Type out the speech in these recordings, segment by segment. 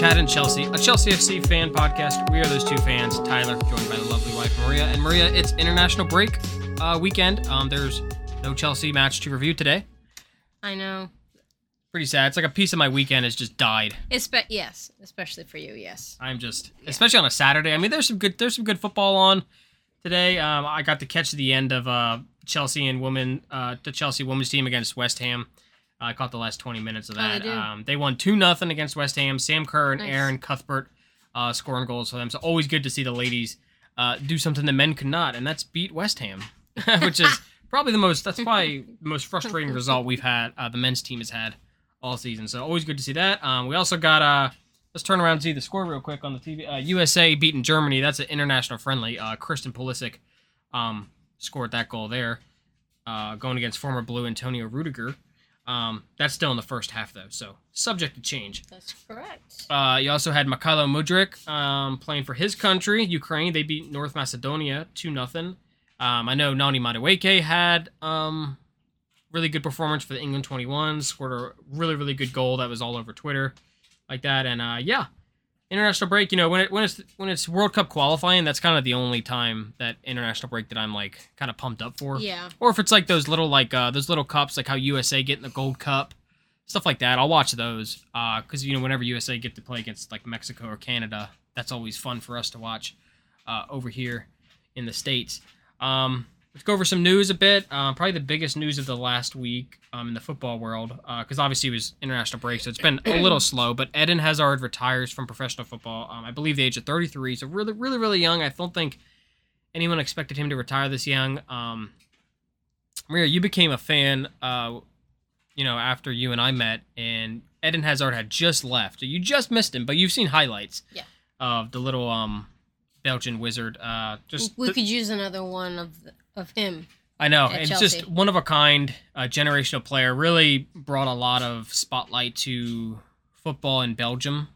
Chatting Chelsea, a Chelsea FC fan podcast. We are those two fans. Tyler, joined by the lovely wife Maria, and Maria. It's international break uh, weekend. Um, there's no Chelsea match to review today. I know. Pretty sad. It's like a piece of my weekend has just died. Espe- yes, especially for you. Yes. I'm just, especially on a Saturday. I mean, there's some good, there's some good football on today. Um, I got to catch the end of uh, Chelsea and women, uh, the Chelsea women's team against West Ham. I caught the last 20 minutes of that. they um, they won 2 nothing against West Ham. Sam Kerr and Nice. Erin Cuthbert uh, scoring goals for them. So always good to see the ladies uh, do something the men could not, and that's beat West Ham, which is probably the most, that's probably the most frustrating result we've had, uh, the men's team has had all season. So always good to see that. Um, we also got, uh, let's turn around and see the score real quick on the TV. Uh, USA beating Germany. That's an international friendly. Uh, Christian Pulisic um, scored that goal there, uh, going against former Blue Antonio Rudiger. Um, that's still in the first half though, so subject to change. That's correct. Uh, you also had Mykhailo Mudryk um, playing for his country, Ukraine. They beat North Macedonia two nothing. Um, I know Noni Madueke had um, really good performance for the England 21s. Scored a really really good goal that was all over Twitter, like that. And uh, yeah, international break. You know when it when it's when it's World Cup qualifying, that's kind of the only time that international break that I'm like kind of pumped up for Yeah. or if it's like those little like uh those little cups like how USA get in the gold cup stuff like that i'll watch those uh because you know whenever usa get to play against like mexico or canada that's always fun for us to watch uh over here in the states um let's go over some news a bit uh, probably the biggest news of the last week um in the football world because obviously it was international break so it's been a little slow but eden hazard retires from professional football um, i believe the age of 33 so really really really young i don't think anyone expected him to retire this young um Maria, you became a fan, uh, you know, after you and I met, and Eden Hazard had just left. You just missed him, but you've seen highlights. Yeah. Of the little um, Belgian wizard. Uh, just we the- could use another one of the, of him. I know it's Chelsea. just one of a kind, uh, generational player. Really brought a lot of spotlight to football in Belgium,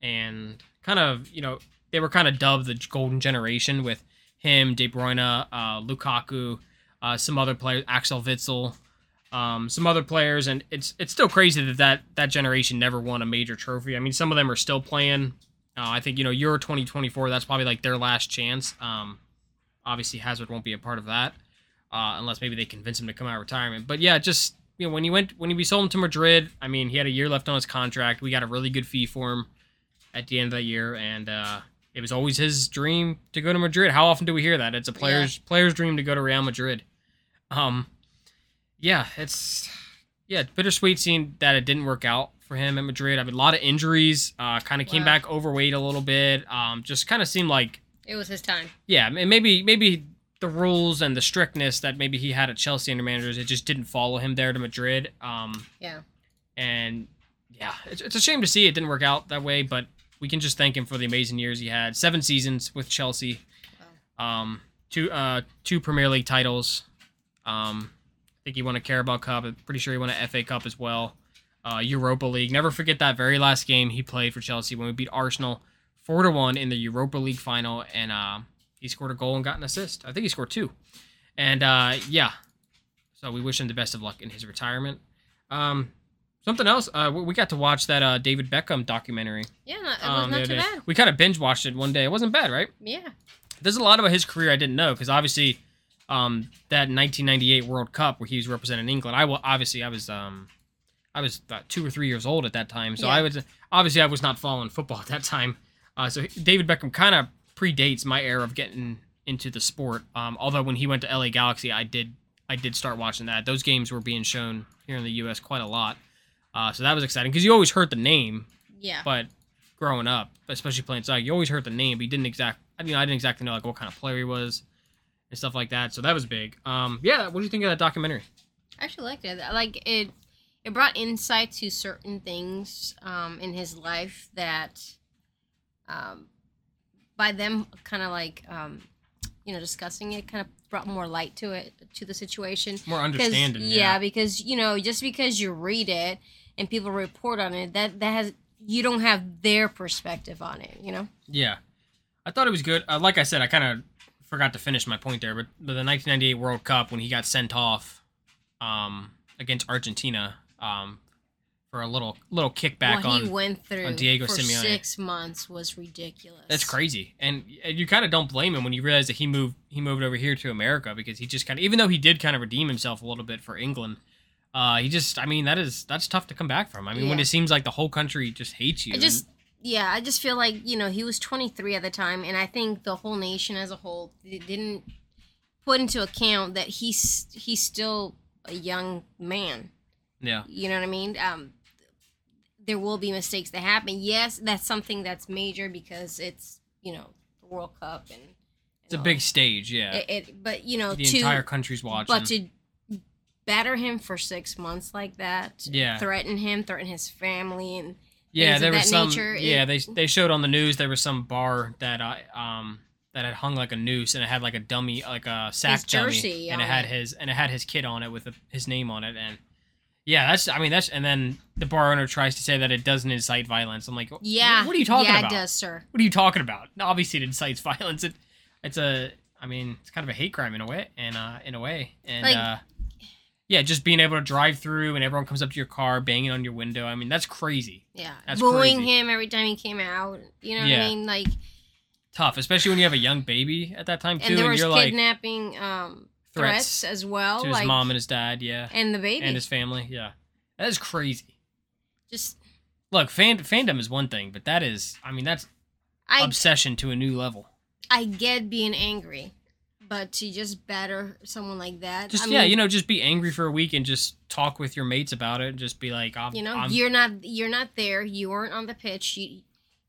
and kind of you know they were kind of dubbed the golden generation with him, De Bruyne, uh, Lukaku, uh, some other players, Axel Witsel, um, some other players, and it's it's still crazy that, that that generation never won a major trophy. I mean, some of them are still playing. Uh, I think you know Euro 2024. That's probably like their last chance. Um, obviously, Hazard won't be a part of that uh, unless maybe they convince him to come out of retirement. But yeah, just you know when he went when he we sold him to Madrid, I mean he had a year left on his contract. We got a really good fee for him at the end of that year, and uh, it was always his dream to go to Madrid. How often do we hear that? It's a player's player's dream to go to Real Madrid. Um, yeah, it's yeah, it's bittersweet seeing that it didn't work out for him at Madrid. I mean, a lot of injuries. Uh, kind of came Wow. back overweight a little bit. Um, just kind of seemed like It was his time. yeah, and maybe maybe the rules and the strictness that maybe he had at Chelsea under managers, it just didn't follow him there to Madrid. Um, Yeah. and yeah, it's, it's a shame to see it didn't work out that way, but we can just thank him for the amazing years he had. Seven seasons with Chelsea, um, two uh, two Premier League titles. Um, I think he won a Carabao Cup. I'm pretty sure he won an FA Cup as well. Uh, Europa League. Never forget that very last game he played for Chelsea when we beat Arsenal four to one in the Europa League final, and uh, he scored a goal and got an assist. I think he scored two. And uh, yeah, so we wish him the best of luck in his retirement. Um, something else, uh, we got to watch that uh, David Beckham documentary. Yeah, it was um, not too bad. We kind of binge watched it one day. It wasn't bad, right? Yeah. There's a lot about his career I didn't know because obviously, um, that 1998 World Cup where he was representing England. I will obviously I was um, I was about two or three years old at that time, so Yeah. I was obviously I was not following football at that time. Uh, so David Beckham kind of predates my era of getting into the sport. Um, although when he went to LA Galaxy, I did I did start watching that. Those games were being shown here in the U.S. quite a lot, uh, so that was exciting because you always heard the name, Yeah. but growing up, especially playing soccer, you always heard the name, but you didn't exact. I mean, I didn't exactly know like what kind of player he was and stuff like that. So that was big. Um, yeah. What do you think of that documentary? I actually liked it. Like it, it brought insight to certain things um, in his life that, um, by them kind of like, um, you know, discussing it, kind of brought more light to it to the situation. more understanding. yeah, because you know, just because you read it and people report on it, that that has you don't have their perspective on it. You know. Yeah, I thought it was good. Uh, like I said, I kind of forgot to finish my point there, but the 1998 World Cup when he got sent off um, against Argentina um, for a little little kickback what on he went through on Diego for Simeone. six months was ridiculous. That's crazy, and and you kind of don't blame him when you realize that he moved he moved over here to America because he just kind of even though he did kind of redeem himself a little bit for England, uh, he just I mean that is that's tough to come back from. I mean when it seems like the whole country just hates you. I just yeah, I just feel like you know he was 23 at the time, and I think the whole nation as a whole didn't put into account that he's he's still a young man. yeah, You know what I mean? Um, there will be mistakes that happen. Yes, that's something that's major because it's you know the World Cup and, it's a and all. big stage. Yeah, It, it, but you know the to entire country's watching. but to batter him for six months like that, Yeah. threaten him, threaten his family, and yeah, there was some. nature, yeah, it- they they showed on the news there was some bar that uh, um that had hung like a noose and it had like a dummy like a sack dummy jersey and it had his and it had his kid on it with a, his name on it and yeah that's I mean that's and then the bar owner tries to say that it doesn't incite violence. I'm like yeah, what are you talking yeah, about? it does, sir. What are you talking about? No, obviously it incites violence. It it's a I mean it's kind of a hate crime in a way and uh in a way and Like- uh yeah just being able to drive through and everyone comes up to your car banging on your window. I mean that's crazy. Yeah, That's booing crazy. him every time he came out. You know what I mean? Like, tough, especially when you have a young baby at that time too, and there and was you're like kidnapping um, threats, threats. as well, to his like, mom and his dad, yeah, and the baby. and his family, yeah. That is crazy. Just, Look, fan fandom is one thing, but that is, I mean, that's I, obsession to a new level. I get being angry, but to just batter someone like that, Just I yeah, mean, you know, just be angry for a week and just talk with your mates about it. And just be like, I'm, you know, I'm, you're not, you're not there. You weren't on the pitch. You,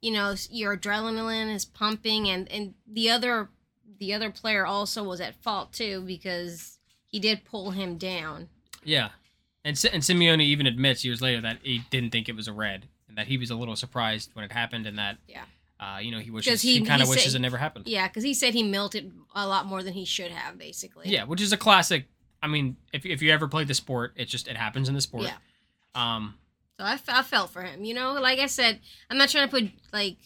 you know, your adrenaline is pumping, and and the other, the other player also was at fault too because he did pull him down. yeah. And and Simeone even admits years later that he didn't think it was a red, and that he was a little surprised when it happened, and that Yeah. uh, you know, he wishes he, he- kind of wishes said- it never happened. Yeah, because he said he melted a lot more than he should have, basically. Yeah, which is a classic. I mean, if if you ever played the sport, it just it happens in the sport. Yeah. Um, So I, f- I felt for him. You know, like I said, I'm not trying to put like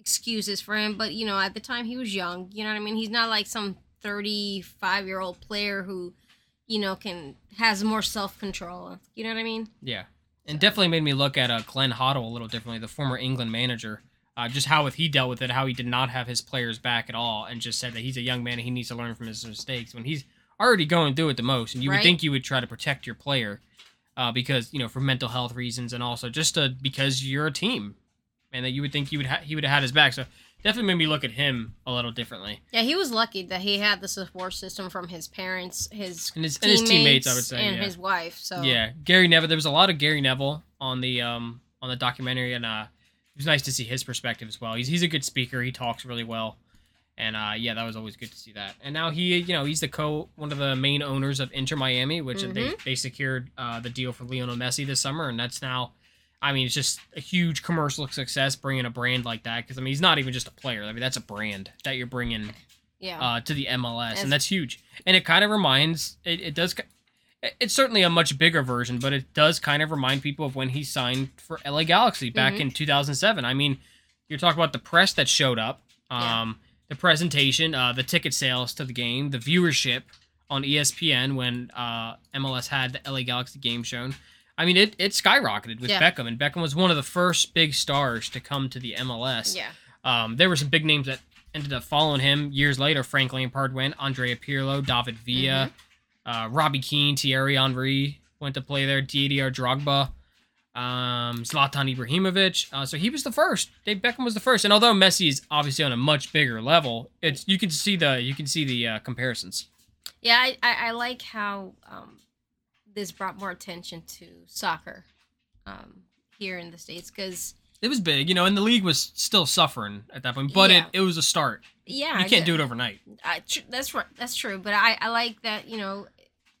excuses for him, but you know, at the time he was young. You know what I mean? He's not like some 35 year old player who, you know, can has more self control. You know what I mean? yeah, and definitely made me look at uh, Glenn Hoddle a little differently, the former England manager. Uh, just how he dealt with it, how he did not have his players back at all, and just said that he's a young man and he needs to learn from his mistakes when he's already going through it the most. And you would think you would try to protect your player, uh, because you know for mental health reasons and also just uh, because you're a team, and that you would think you would ha- he would have had his back. So definitely made me look at him a little differently. Yeah, he was lucky that he had the support system from his parents, his And his, and his teammates, I would say, and yeah. his wife. So Yeah, Gary Neville. There was a lot of Gary Neville on the um on the documentary, and uh, it was nice to see his perspective as well. He's he's a good speaker. He talks really well, and uh, yeah, that was always good to see that. And now he, you know, he's the co one of the main owners of Inter Miami, which they Mhm. they secured uh, the deal for Lionel Messi this summer, and that's now. I mean, it's just a huge commercial success bringing a brand like that because I mean, he's not even just a player. I mean, that's a brand that you're bringing yeah, uh, to the MLS, As- and that's huge. And it kind of reminds it, it does. It's certainly a much bigger version, but it does kind of remind people of when he signed for LA Galaxy back Mhm. in 2007. I mean, you're talking about the press that showed up, Yeah. um, the presentation, uh, the ticket sales to the game, the viewership on ESPN when uh, MLS had the LA Galaxy game shown. I mean, it, it skyrocketed with Yeah. Beckham, and Beckham was one of the first big stars to come to the MLS. yeah, Um, there were some big names that ended up following him years later. Frank Lampard went, Andrea Pirlo, David Villa, uh, Robbie Keane, Thierry Henry went to play there, Didier Drogba, um, Zlatan Ibrahimovic. Uh, so he was the first. Dave Beckham was the first. And although Messi is obviously on a much bigger level, it's you can see the you can see the uh, comparisons. yeah. I, I, I like how um, this brought more attention to soccer um, here in the states because It was big, you know, and the league was still suffering at that point, but Yeah. it, it was a start. yeah, You can't do it overnight. I, tr- that's right. That's true. But I, I like that. You know,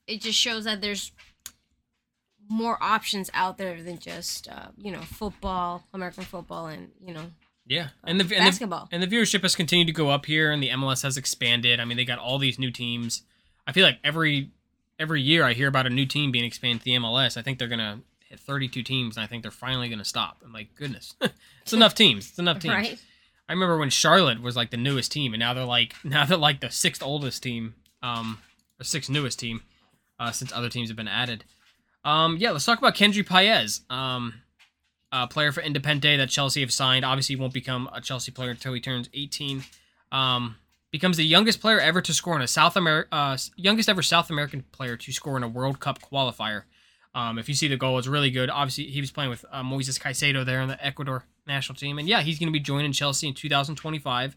it just shows that there's more options out there than just uh, you know football, American football, and you know Yeah, uh, and the and the, basketball. And the viewership has continued to go up here, and the MLS has expanded. I mean, they got all these new teams. I feel like every every year I hear about a new team being expanded to the MLS. I think they're gonna hit 32 teams, and I think they're finally gonna stop. I'm like, goodness, it's enough teams. It's enough teams. right? I remember when Charlotte was like the newest team, and now they're like now they're like the sixth oldest team, um, or sixth newest team, uh, since other teams have been added. Um, yeah, let's talk about Kendry Paez. Um, a player for Independiente that Chelsea have signed. Obviously, he won't become a Chelsea player until he turns 18. Um, becomes the youngest player ever to score in a South America, uh, youngest ever South American player to score in a World Cup qualifier. Um, if you see the goal, it's really good. Obviously, he was playing with uh, Moises Caicedo there in the Ecuador national team, and yeah, he's going to be joining Chelsea in 2025.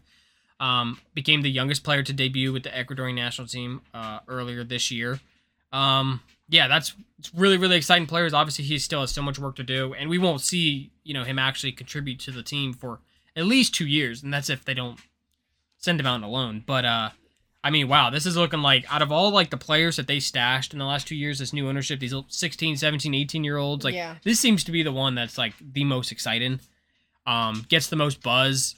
Um, became the youngest player to debut with the Ecuadorian national team uh, earlier this year. Um, yeah, that's it's really really exciting players. Obviously, he still has so much work to do, and we won't see you know him actually contribute to the team for at least two years, and that's if they don't send him out alone. But uh, I mean, wow, this is looking like out of all like the players that they stashed in the last two years, this new ownership, these 16, 17, 18 year olds, like Yeah. this seems to be the one that's like the most exciting. Um, gets the most buzz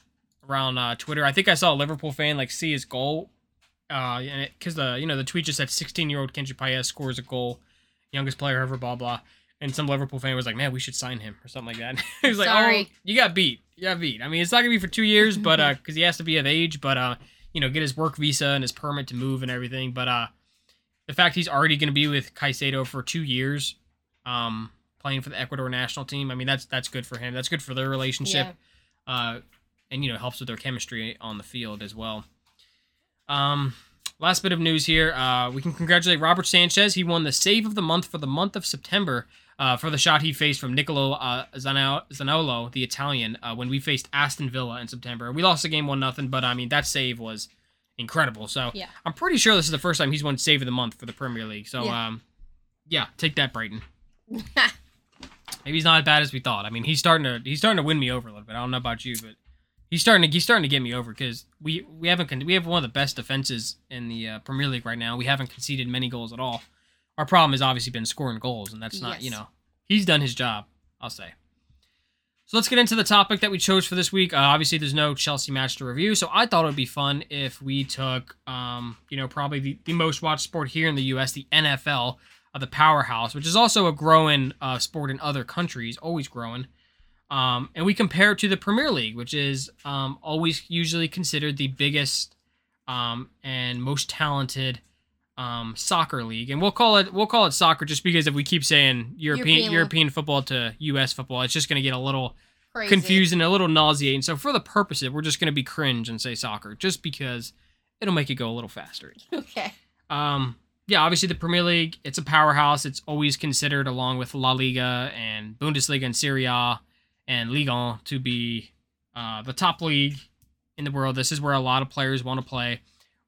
around uh, Twitter. I think I saw a Liverpool fan like see his goal, uh, and because the you know the tweet just said 16 year old Kendry Paez scores a goal, youngest player ever, blah blah. And some Liverpool fan was like, "Man, we should sign him" or something like that. he was like, Sorry. "Oh, you got beat. Got. I mean, it's not gonna be for two years, but uh, because he has to be of age, but uh, you know, get his work visa and his permit to move and everything. But uh, the fact he's already gonna be with Caicedo for two years, um, playing for the Ecuador national team. I mean, that's that's good for him. That's good for their relationship. Uh, and you know, helps with their chemistry on the field as well. Um, last bit of news here. Uh, we can congratulate Robert Sanchez. He won the Save of the Month for the month of September uh, for the shot he faced from Nicolo uh, Zaniolo, the Italian, uh, when we faced Aston Villa in September. We lost the game one nothing, but I mean that save was incredible. So Yeah. I'm pretty sure this is the first time he's won Save of the Month for the Premier League. So Yeah. um, yeah, take that, Brighton. Maybe he's not as bad as we thought. I mean, he's starting to he's starting to win me over a little bit. I don't know about you, but he's starting to he's starting to get me over because we we haven't con- we have one of the best defenses in the uh, Premier League right now. We haven't conceded many goals at all. Our problem has obviously been scoring goals, and that's not you know he's done his job. I'll say. So let's get into the topic that we chose for this week. Uh, obviously, there's no Chelsea match to review, so I thought it would be fun if we took, um, you know, probably the, the most watched sport here in the U.S., the NFL, uh, the powerhouse, which is also a growing uh, sport in other countries, always growing. Um, and we compare it to the Premier League, which is um, always usually considered the biggest um, and most talented um, soccer league. And we'll call it we'll call it soccer just because if we keep saying European European- European football to U.S. football, it's just going to get a little Crazy. confusing, a little nauseating. So for the purpose of we're just going to be cringe and say soccer, just because it'll make it go a little faster. Okay. Um, yeah, obviously the Premier League, it's a powerhouse. It's always considered, along with La Liga and Bundesliga and Serie A and Ligue 1, to be uh, the top league in the world. This is where a lot of players want to play.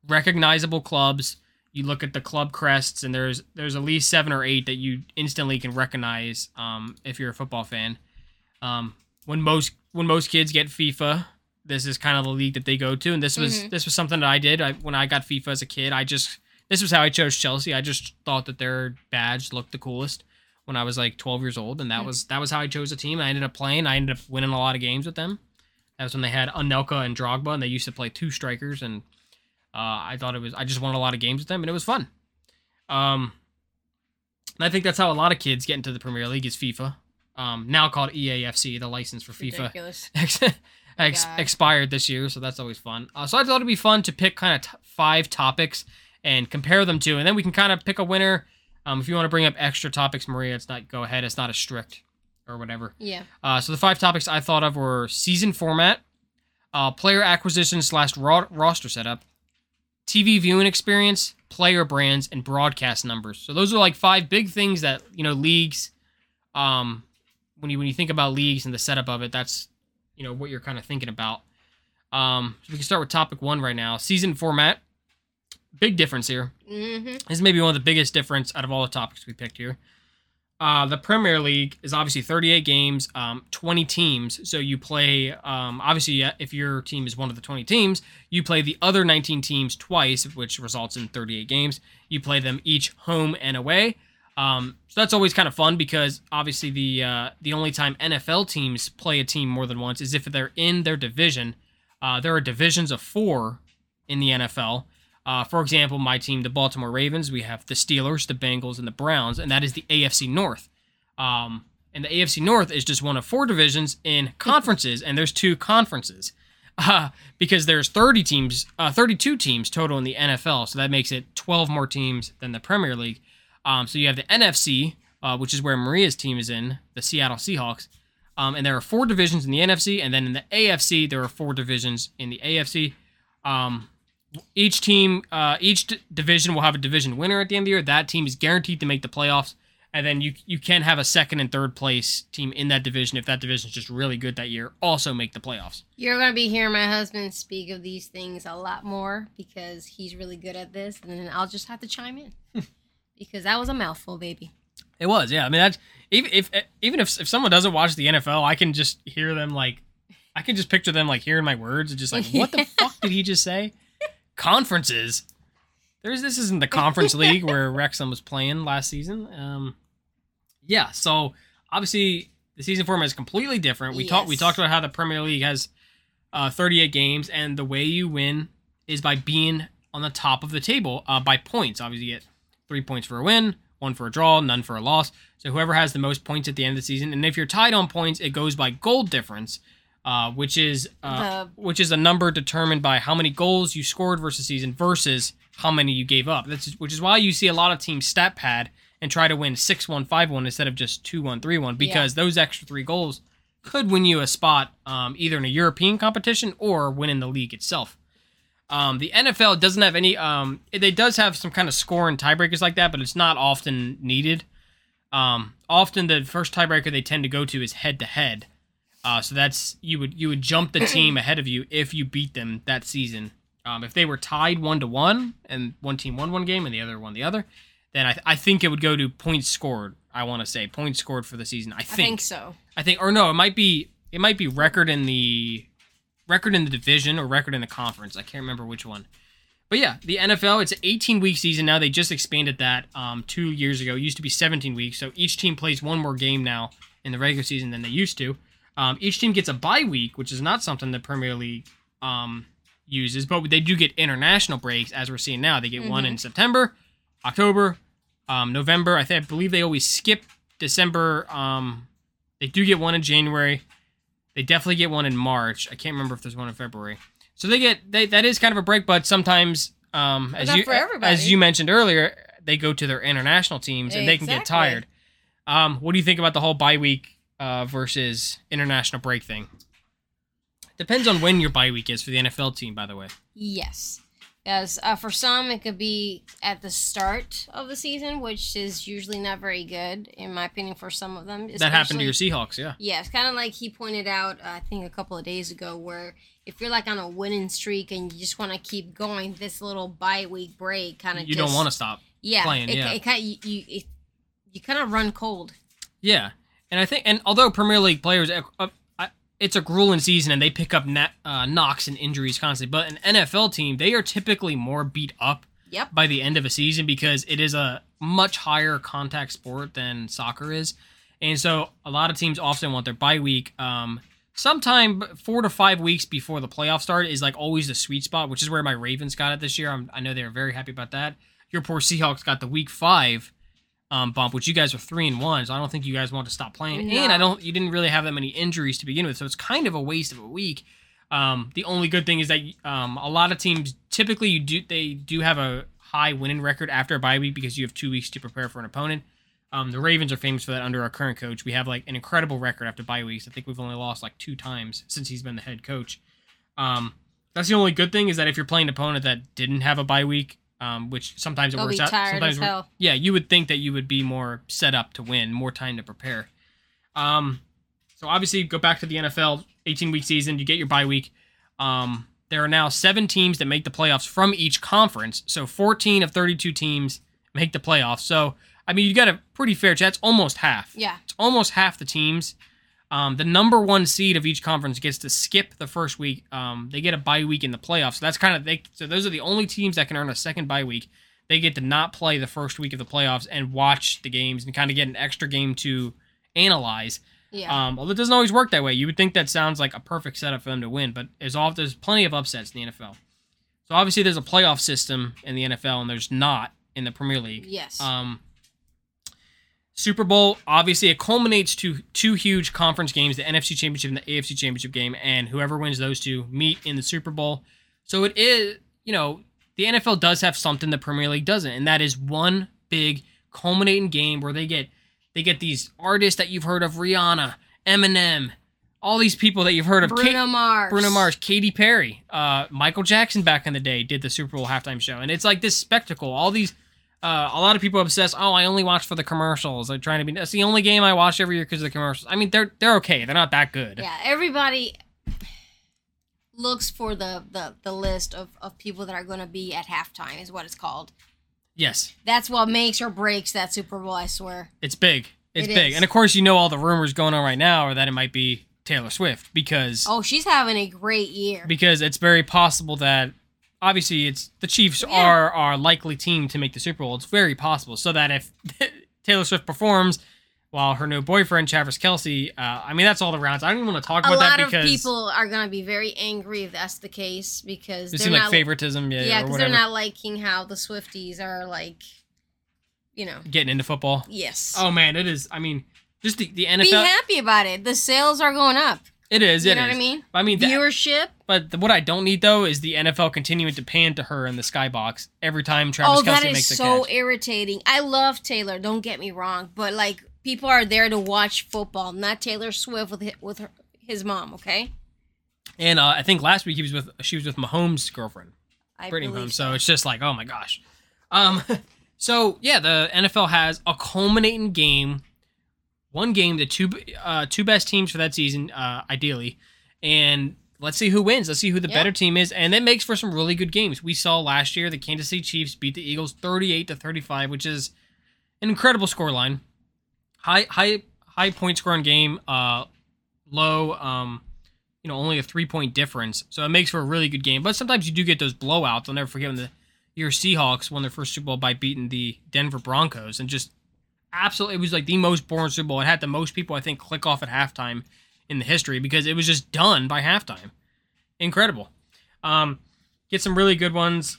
Recognizable clubs. You look at the club crests, and there's there's at least seven or eight that you instantly can recognize um, if you're a football fan. Um, when most when most kids get FIFA, this is kind of the league that they go to, and this was Mhm. this was something that I did I, when I got FIFA as a kid. I just this was how I chose Chelsea. I just thought that their badge looked the coolest when I was like 12 years old, and that Mm. was that was how I chose a team. I ended up playing. I ended up winning a lot of games with them. That was when they had Anelka and Drogba, and they used to play two strikers, and uh, I thought it was I just won a lot of games with them, and it was fun. Um, and I think that's how a lot of kids get into the Premier League is FIFA. Um, now called EAFC, the license for FIFA Ridiculous. ex- ex- expired this year, so that's always fun. Uh, so I thought it'd be fun to pick kind of t- five topics and compare them to, and then we can kind of pick a winner. Um, if you want to bring up extra topics, Maria, it's not go ahead. It's not as strict or whatever. Yeah. Uh, so the five topics I thought of were season format, uh, player acquisition slash roster setup, TV viewing experience, player brands, and broadcast numbers. So those are like five big things that you know leagues. Um, when you when you think about leagues and the setup of it, that's you know what you're kind of thinking about. Um, so we can start with topic one right now. Season format. Big difference here. Mm-hmm. This is maybe one of the biggest difference out of all the topics we picked here. Uh, the Premier League is obviously 38 games, um, 20 teams. So you play, um, obviously, if your team is one of the 20 teams, you play the other 19 teams twice, which results in 38 games. You play them each home and away. Um, so that's always kind of fun because obviously the uh, the only time NFL teams play a team more than once is if they're in their division. Uh, there are divisions of four in the NFL. Uh, for example, my team, the Baltimore Ravens, we have the Steelers, the Bengals, and the Browns, and that is the AFC North. Um, and the AFC North is just one of four divisions in conferences, and there's two conferences uh, because there's 30 teams, uh, 32 teams total in the NFL, so that makes it 12 more teams than the Premier League. Um, so you have the NFC, uh, which is where Maria's team is in, the Seattle Seahawks. Um, and there are four divisions in the NFC, and then in the AFC there are four divisions in the AFC. Um, each team, uh, each d- division will have a division winner at the end of the year. That team is guaranteed to make the playoffs, and then you you can have a second and third place team in that division if that division is just really good that year. Also make the playoffs. You're gonna be hearing my husband speak of these things a lot more because he's really good at this, and then I'll just have to chime in because that was a mouthful, baby. It was, yeah. I mean, that's even if even if if someone doesn't watch the NFL, I can just hear them like, I can just picture them like hearing my words and just like, what the fuck did he just say? Conferences. There's this isn't the conference league where Wrexham was playing last season. Um, yeah. So obviously the season format is completely different. We talked we talked about how the Premier League has uh, 38 games, and the way you win is by being on the top of the table uh, by points. Obviously, you get three points for a win, one for a draw, none for a loss. So whoever has the most points at the end of the season, and if you're tied on points, it goes by goal difference, uh, which is uh, The- which is a number determined by how many goals you scored versus season versus how many you gave up. That's which is why you see a lot of teams stat pad and try to win 6-1, 5-1 instead of just 2-1, 3-1 because those extra three goals could win you a spot um, either in a European competition or win in the league itself. Um, the NFL doesn't have any. Um, it, it does have some kind of score and tiebreakers like that, but it's not often needed. Um, often the first tiebreaker they tend to go to is head to head. Uh, so that's you would you would jump the team ahead of you if you beat them that season. Um, if they were tied one to one and one team won one game and the other won the other, then I, th- I think it would go to points scored. I want to say points scored for the season. I I think. think so. I think, or no, it might be it might be record in the record in the division or record in the conference. I can't remember which one. But yeah, the NFL it's an 18 week season now. They just expanded that um, two years ago. It used to be 17 weeks, so each team plays one more game now in the regular season than they used to. Um, each team gets a bye week, which is not something the Premier League um, uses, but they do get international breaks, as we're seeing now. They get one in September, October, um, November. I think I believe they always skip December. Um, they do get one in January. They definitely get one in March. I can't remember if there's one in February. So they get they that is kind of a break, but sometimes um as you as you mentioned earlier, they go to their international teams and they can get tired. Um, what do you think about the whole bye week uh, versus international break thing? Depends on when your bye week is for the NFL team, by the way. Yes. Yes. Uh, for some, it could be at the start of the season, which is usually not very good, in my opinion, for some of them. That happened to your Seahawks, yeah. Yeah, it's kind of like he pointed out, uh, I think a couple of days ago, where if you're like on a winning streak and you just want to keep going, this little bye week break kind of You don't want to stop. yeah, playing, it, yeah. It, kind you you, you kind of run cold. Yeah, and I think, and although Premier League players, uh, uh, it's a grueling season and they pick up na- uh, knocks and injuries constantly, but an NFL team, they are typically more beat up Yep. by the end of a season because it is a much higher contact sport than soccer is, and so a lot of teams often want their bye week. Um, sometime four to five weeks before the playoff start is like always the sweet spot, which is where my Ravens got it this year. I'm, I know they were very happy about that. Your poor Seahawks got the week five um, bump, which you guys are three and one, so I don't think you guys want to stop playing. And I don't, you didn't really have that many injuries to begin with, so it's kind of a waste of a week. Um, the only good thing is that um, a lot of teams typically you do they do have a high winning record after a bye week because you have two weeks to prepare for an opponent. Um, the Ravens are famous for that under our current coach. We have like an incredible record after bye weeks. I think we've only lost like two times since he's been the head coach. Um, that's the only good thing is that if you're playing an opponent that didn't have a bye week, um, which sometimes it They'll works out. sometimes yeah, you would think that you would be more set up to win, more time to prepare. Um, so obviously, go back to the NFL, 18 week season. You get your bye week. Um, there are now seven teams that make the playoffs from each conference. So 14 of 32 teams make the playoffs. So I mean, you got a pretty fair chance. Almost half. Yeah. It's almost half the teams. Um, the number one seed of each conference gets to skip the first week. Um, they get a bye week in the playoffs. So that's kind of they. So those are the only teams that can earn a second bye week. They get to not play the first week of the playoffs and watch the games and kind of get an extra game to analyze. Yeah. Um, although it doesn't always work that way. You would think that sounds like a perfect setup for them to win, but there's all there's plenty of upsets in the NFL. So obviously there's a playoff system in the NFL, and there's not in the Premier League. yes. Um, Super Bowl, obviously, it culminates to two huge conference games: the NFC Championship and the AFC Championship game, and whoever wins those two meet in the Super Bowl. So it is, you know, the NFL does have something the Premier League doesn't, and that is one big culminating game where they get They get these artists that you've heard of, Rihanna, Eminem, all these people that you've heard of. Bruno Ka- Mars. Bruno Mars, Katy Perry, uh, Michael Jackson back in the day did the Super Bowl halftime show, and it's like this spectacle. All these, uh, a lot of people obsess. Oh, I only watch for the commercials. They're trying to be. That's the only game I watch every year because of the commercials. I mean, they're they're okay. They're not that good. Yeah, everybody looks for the the, the list of, of people that are going to be at halftime is what it's called. Yes, That's what makes or breaks that Super Bowl. I swear. it's big. It's It big, is. and of course, you know all the rumors going on right now are that it might be Taylor Swift because Oh, she's having a great year. because it's very possible that obviously it's the Chiefs Yeah. are our likely team to make the Super Bowl. It's very possible. So that if Taylor Swift performs while her new boyfriend Travis Kelce, uh, I mean that's all the rounds. I don't even want to talk a about lot that of because people are going to be very angry if that's the case because it they're seems like favoritism, yeah, yeah because they're not liking how the Swifties are like, you know. getting into football. Yes. Oh man, it is. I mean, just the, the Be happy about it. The sales are going up. It is. You it know what I is. mean? I mean, the, Viewership. but the, what I don't need though is the NFL continuing to pan to her in the skybox every time Travis oh, that Kelce is makes a so catch. irritating. I love Taylor. Don't get me wrong, but like people are there to watch football, not Taylor Swift with hi- with her, his mom. Okay. And uh, I think last week he was with she was with Mahomes' girlfriend. I Brittany Mahomes. So it's just like, oh my gosh. Um, so yeah, the NFL has a culminating game, one game, the two uh, two best teams for that season, uh, ideally, and let's see who wins. Let's see who the Yeah. better team is, and that makes for some really good games. We saw last year the Kansas City Chiefs beat the Eagles thirty-eight to thirty-five, which is an incredible scoreline. High high high point scoring game. Uh, low um you know, only a three point difference. So it makes for a really good game. But sometimes you do get those blowouts. I'll never forget when the your Seahawks won their first Super Bowl by beating the Denver Broncos and just absolutely it was like the most boring Super Bowl. It had the most people I think click off at halftime in the history because it was just done by halftime. Incredible. Um get some really good ones.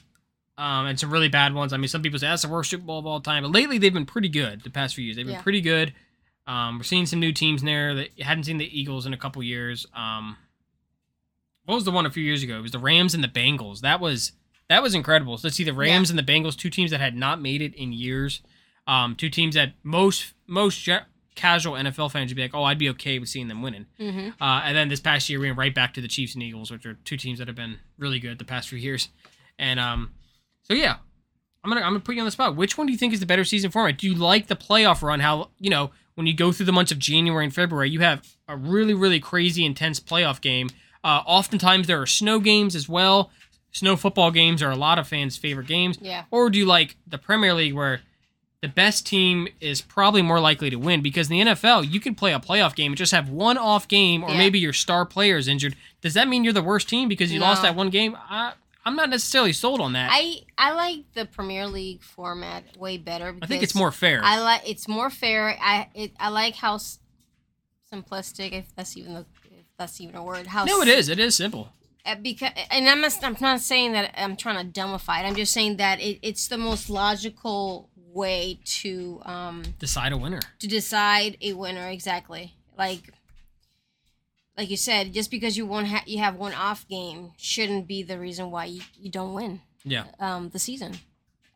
Um, and some really bad ones. I mean, some people say that's the worst Super Bowl of all time, but lately they've been pretty good. The past few years, they've been Yeah. pretty good. Um, we're seeing some new teams in there that hadn't seen the Eagles in a couple years. Um, what was the one a few years ago? It was the Rams and the Bengals. That was that was incredible. So to see the Rams and the Bengals, two teams that had not made it in years, um, two teams that most most ge- casual NFL fans would be like, oh, I'd be okay with seeing them winning. hmm Uh, and then this past year, we went right back to the Chiefs and Eagles, which are two teams that have been really good the past few years. And um, so yeah, I'm gonna I'm gonna put you on the spot. Which one do you think is the better season format? Do you like the playoff run? How you know when you go through the months of January and February, you have a really really crazy intense playoff game. Uh, oftentimes there are snow games as well. Snow football games are a lot of fans' favorite games. Yeah. Or do you like the Premier League where the best team is probably more likely to win? Because in the NFL, you can play a playoff game and just have one off game, or Yeah. maybe your star player is injured. Does that mean you're the worst team because you lost that one game? I, I'm not necessarily sold on that. I, I like the Premier League format way better. Because I think it's more fair. I like it's more fair. I it, I like how s- simplistic, if that's even the if that's even a word. How no, it is. It is simple. Uh, because and I'm not, I'm not saying that I'm trying to dumbify it. I'm just saying that it, it's the most logical way to um Decide a winner. to decide a winner exactly. Like like you said, just because you won't ha- you have one off game shouldn't be the reason why you, you don't win Yeah, um the season.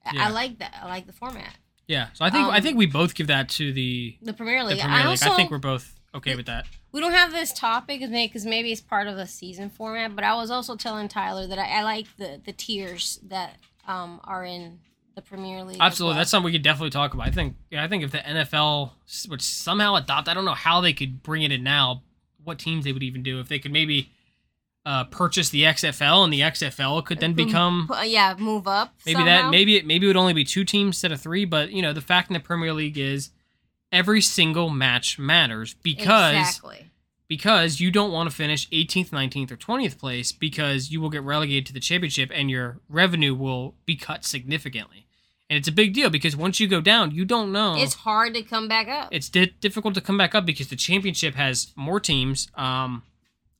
I- Yeah. I like that. I like the format. yeah. So I think I Um, think we both give that to the The Premier the League. I also I think we're both okay with that. we don't have this topic because maybe it's part of the season format. But I was also telling Tyler that I, I like the the tiers that um are in the Premier League. Absolutely, well. that's something we could definitely talk about. I think, yeah, I think if the NFL would somehow adopt, I don't know how they could bring it in now. What teams they would even do if they could maybe uh, purchase the XFL and the XFL could then become yeah move up. maybe somehow. that maybe it maybe it would only be two teams instead of three. But you know the fact in the Premier League is every single match matters because exactly. Because you don't want to finish 18th, 19th, or 20th place because you will get relegated to the championship and your revenue will be cut significantly. And it's a big deal because once you go down, you don't know. It's hard to come back up. It's di- difficult to come back up because the championship has more teams. Um,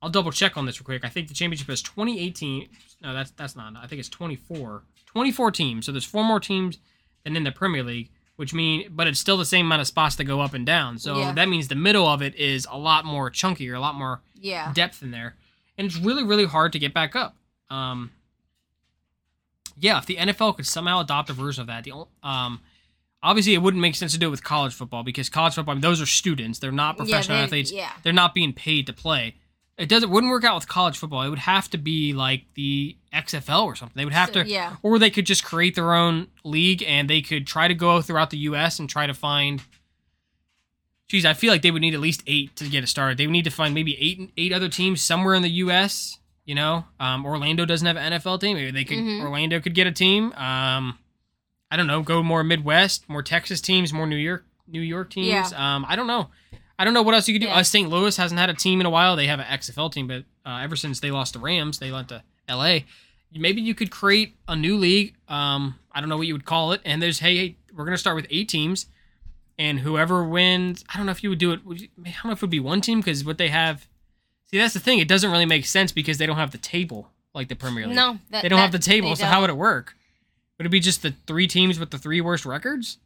I'll double check on this real quick. I think the championship has 2018. No, that's that's not. I think it's 24. 24 teams. So there's four more teams than in the Premier League, which mean, but it's still the same amount of spots to go up and down. So Yeah. that means the middle of it is a lot more chunkier, a lot more yeah. depth in there, and it's really really hard to get back up. Um, yeah, if the NFL could somehow adopt a version of that, the um, obviously it wouldn't make sense to do it with college football because college football I mean, those are students they're not professional they're- athletes yeah. they're not being paid to play it doesn't wouldn't work out with college football it would have to be like the xfl or something they would have So, to yeah. or they could just create their own league and they could try to go throughout the us and try to find geez i feel like they would need at least eight to get it started they would need to find maybe eight eight other teams somewhere in the us you know um, orlando doesn't have an nfl team maybe they could Mhm. orlando could get a team um, I don't know, go more Midwest, more Texas teams, more New York New York teams. Yeah. Um, I don't know. I don't know what else you could do. Yeah. Uh, St. Louis hasn't had a team in a while. They have an XFL team, but uh, ever since they lost the Rams, they went to LA. Maybe you could create a new league. Um, I don't know what you would call it. And there's hey, hey, we're gonna start with eight teams, and whoever wins, I don't know if you would do it. Would you, I don't know if it would be one team because what they have. See, that's the thing. It doesn't really make sense because they don't have the table like the Premier League. No, that, They don't have the table, so how don't. would it work? Would it be just the three teams with the three worst records?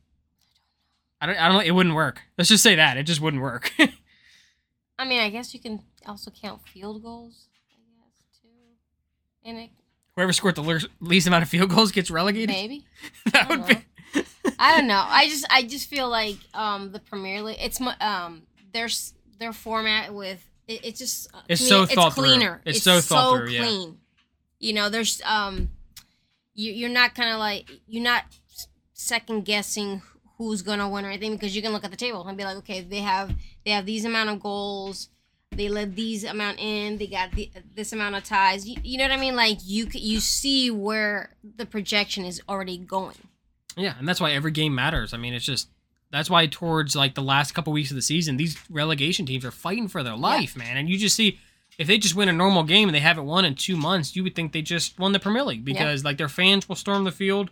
I don't. I don't. It wouldn't work. Let's just say that it just wouldn't work. I mean, I guess you can also count field goals. I guess too. And it Whoever scored the least- amount of field goals gets relegated. maybe. that I would don't be. I don't know. I just I just feel like um the Premier League. It's um their their format with it, it's just uh, It's to so me, thought it's through. cleaner. It's so thought through, yeah. clean. You know, there's um you you're not kind of like you're not second guessing who's gonna win or anything because you can look at the table and be like, okay, they have they have these amount of goals. They let these amount in. They got the, this amount of ties. You, you know what I mean? Like you you see where the projection is already going. Yeah, and that's why every game matters. I mean, it's just that's why towards like the last couple weeks of the season, these relegation teams are fighting for their life, man. And you just see if they just win a normal game and they haven't won in two months, you would think they just won the Premier League because like their fans will storm the field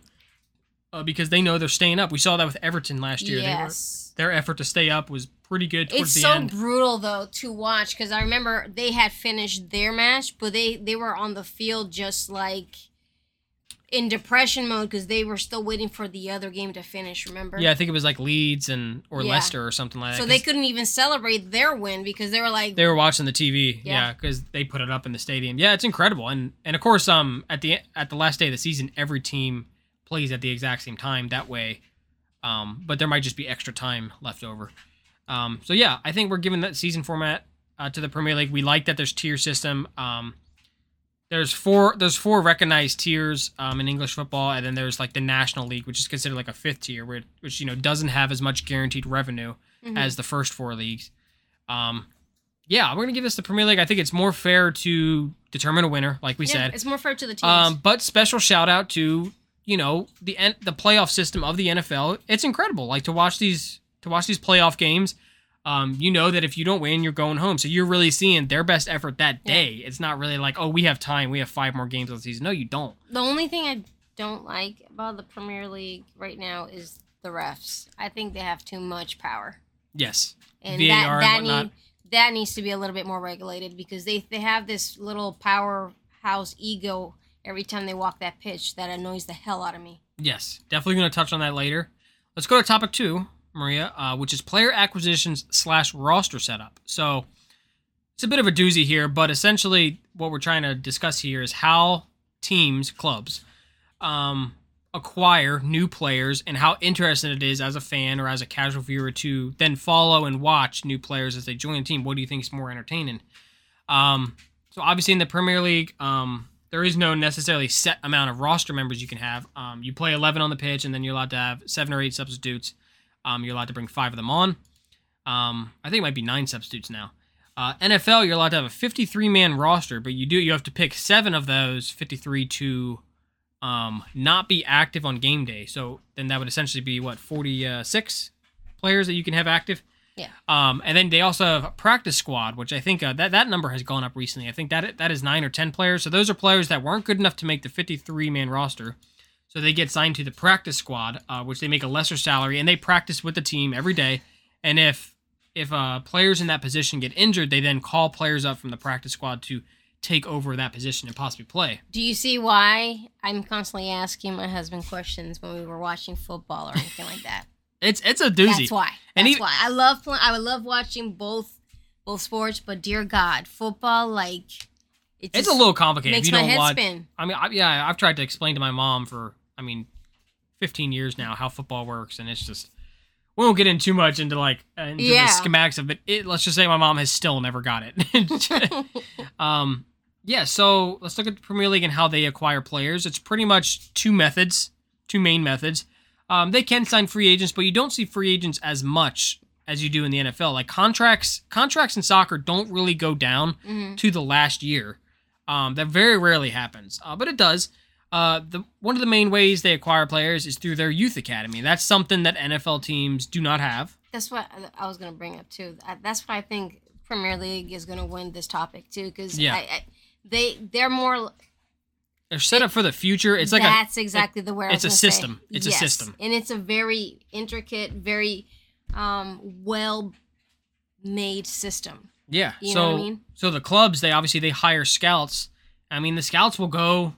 uh, because they know they're staying up. We saw that with Everton last year. They were, Yes. their effort to stay up was pretty good towards It's the so end. brutal though to watch because I remember they had finished their match, but they they were on the field just like in depression mode because they were still waiting for the other game to finish. Remember? Yeah, I think it was like Leeds and or Yeah. Leicester or something like that. So they couldn't even celebrate their win because they were like, they were watching the TV. Yeah. Yeah, because they put it up in the stadium. Yeah, it's incredible. And and of course, um, at the at the last day of the season, every team plays at the exact same time. That way, um, but there might just be extra time left over. Um, so yeah, I think we're giving that season format uh, to the Premier League. We like that there's tier system. Um, there's four there's four recognized tiers um, in English football, and then there's like the National League, which is considered like a fifth tier, where, which you know doesn't have as much guaranteed revenue Mhm. as the first four leagues. Um, yeah, we're gonna give this the Premier League. I think it's more fair to determine a winner, like we Yeah, said. it's more fair to the teams. Um, but special shout out to you know the N- the playoff system of the NFL. It's incredible. Like to watch these to watch these playoff games. Um, you know that if you don't win, you're going home. So you're really seeing their best effort that Yeah. day. It's not really like, oh, we have time. We have five more games the season. No, you don't. the only thing I don't like about the Premier League right now is the refs. I think they have too much power. Yes. and VAR and that that whatnot. need that needs to be a little bit more regulated because they they have this little powerhouse ego every time they walk that pitch that annoys the hell out of me. Yes, definitely going to touch on that later. Let's go to topic two, Maria, uh, which is player acquisitions slash roster setup. So it's a bit of a doozy here, but essentially what we're trying to discuss here is how teams, clubs, um, acquire new players and how interesting it is as a fan or as a casual viewer to then follow and watch new players as they join the team. What do you think is more entertaining? Um, so obviously in the Premier League, um, there is no necessarily set amount of roster members you can have. Um, you play 11 on the pitch, and then you're allowed to have seven or eight substitutes. Um, you're allowed to bring five of them on. Um, I think it might be nine substitutes now. Uh, NFL, you're allowed to have a 53 man roster, but you do you have to pick seven of those 53 to um, not be active on game day. So then that would essentially be what 46 players that you can have active. Yeah. Um, and then they also have a practice squad, which I think uh, that that number has gone up recently. I think that that is nine or ten players. So those are players that weren't good enough to make the 53 man roster. So they get signed to the practice squad, uh, which they make a lesser salary, and they practice with the team every day. And if if uh, players in that position get injured, they then call players up from the practice squad to take over that position and possibly play. Do you see why I'm constantly asking my husband questions when we were watching football or anything like that? It's it's a doozy. That's why. That's even- why I love playing. I would love watching both both sports, but dear God, football like it It's a little complicated. makes if you my don't head watch, spin. I mean, I, yeah, I've tried to explain to my mom for, I mean, 15 years now how football works, and it's just we won't get in too much into like uh, into Yeah. the schematics of it. it. Let's just say my mom has still never got it. um, yeah. So let's look at the Premier League and how they acquire players. It's pretty much two methods, two main methods. Um, they can sign free agents, but you don't see free agents as much as you do in the NFL. Like contracts, contracts in soccer don't really go down Mhm. to the last year. Um, that very rarely happens, uh, but it does. Uh, the one of the main ways they acquire players is through their youth academy. That's something that NFL teams do not have. That's what I was gonna bring up too. That's why I think Premier League is gonna win this topic too, because Yeah. I, I, they they're more. They're set up for the future. It's like a that's exactly the word. It's a gonna say. system. It's a system. and it's a very intricate, very um, well made system. yeah. You so know what I mean? so the clubs they obviously they hire scouts. I mean the scouts will go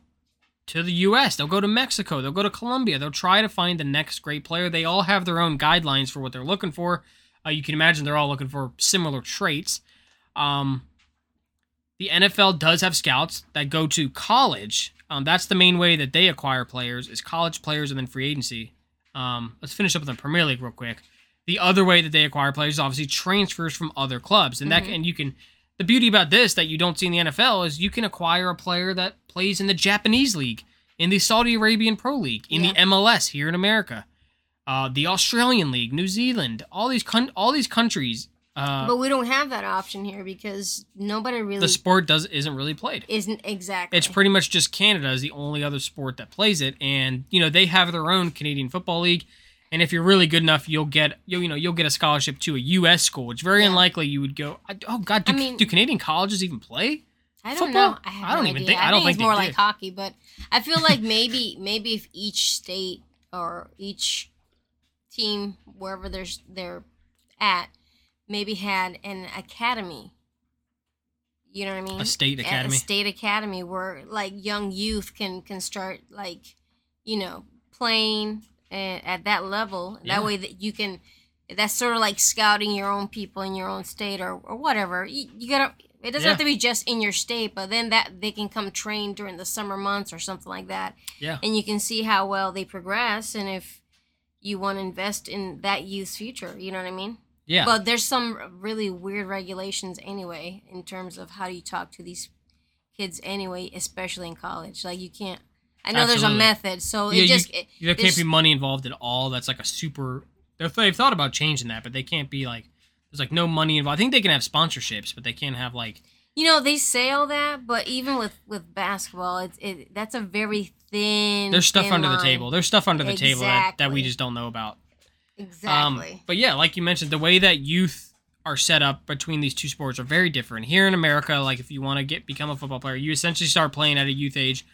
to the U.S. They'll go to Mexico. They'll go to Colombia. They'll try to find the next great player. They all have their own guidelines for what they're looking for. Uh, you can imagine they're all looking for similar traits. Um, the NFL does have scouts that go to college. Um, that's the main way that they acquire players is college players and then free agency. Um, let's finish up with the Premier League real quick. The other way that they acquire players is obviously transfers from other clubs, and that Mhm. and you can. The beauty about this that you don't see in the NFL is you can acquire a player that plays in the Japanese league, in the Saudi Arabian Pro League, in the MLS here in America, uh, the Australian League, New Zealand, all these con- all these countries. Uh, but we don't have that option here because nobody really the sport does isn't really played. isn't exactly. It's pretty much just Canada is the only other sport that plays it, and you know they have their own Canadian Football League. And if you're really good enough, you'll get you'll, you know you'll get a scholarship to a U.S. school. It's very Yeah. unlikely you would go. Oh God, do, I mean- do Canadian colleges even play? I don't football? know. I, have I don't no even idea. think- I don't it's think they more like hockey, but I feel like maybe maybe if each state or each team wherever they're they're at maybe had an academy. You know what I mean? A state academy. A state academy where like young youth can can start like you know playing at, at that level. Yeah. That way that you can. That's sort of like scouting your own people in your own state or, or whatever. You, you gotta. It doesn't have to be just in your state, but then that they can come train during the summer months or something like that, Yeah, and you can see how well they progress and if you want to invest in that youth's future. You know what I mean? Yeah. But there's some really weird regulations anyway in terms of how do you talk to these kids anyway, especially in college. Like you can't. I know there's a method, so Yeah, it you- just it, there can't be money involved at all. That's like a super. They've, thought about changing that, but they can't be like. There's like no money involved. I think they can have sponsorships, but they can't have like. you know they say all that, but even with with basketball, it's it that's a very thin. There's stuff thin under the table. There's stuff under the table that, that we just don't know about. Exactly. Um, but yeah, like you mentioned, the way that youth are set up between these two sports are very different. Here in America, like if you want to get become a football player, you essentially start playing at a youth age,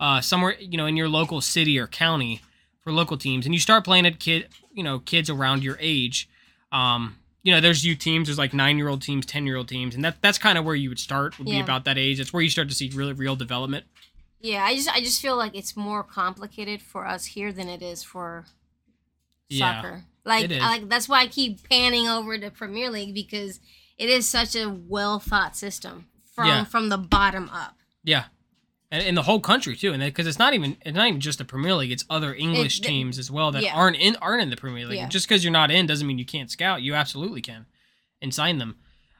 uh, somewhere you know in your local city or county for local teams, and you start playing at kid, you know, kids around your age. Um, you know, there's youth teams, there's like nine year old teams, ten year old teams, and that that's kind of where you would start. Would be about that age. That's where you start to see really real development. yeah, I just I just feel like it's more complicated for us here than it is for Yeah, soccer. Like it like that's why I keep panning over to Premier League because it is such a well thought system from Yeah. from the bottom up. Yeah. And in the whole country too, and because it's not even it's not even just the Premier League; it's other English the- teams as well that yeah. aren't in aren't in the Premier League. Yeah. Just because you're not in doesn't mean you can't scout. You absolutely can, and sign them.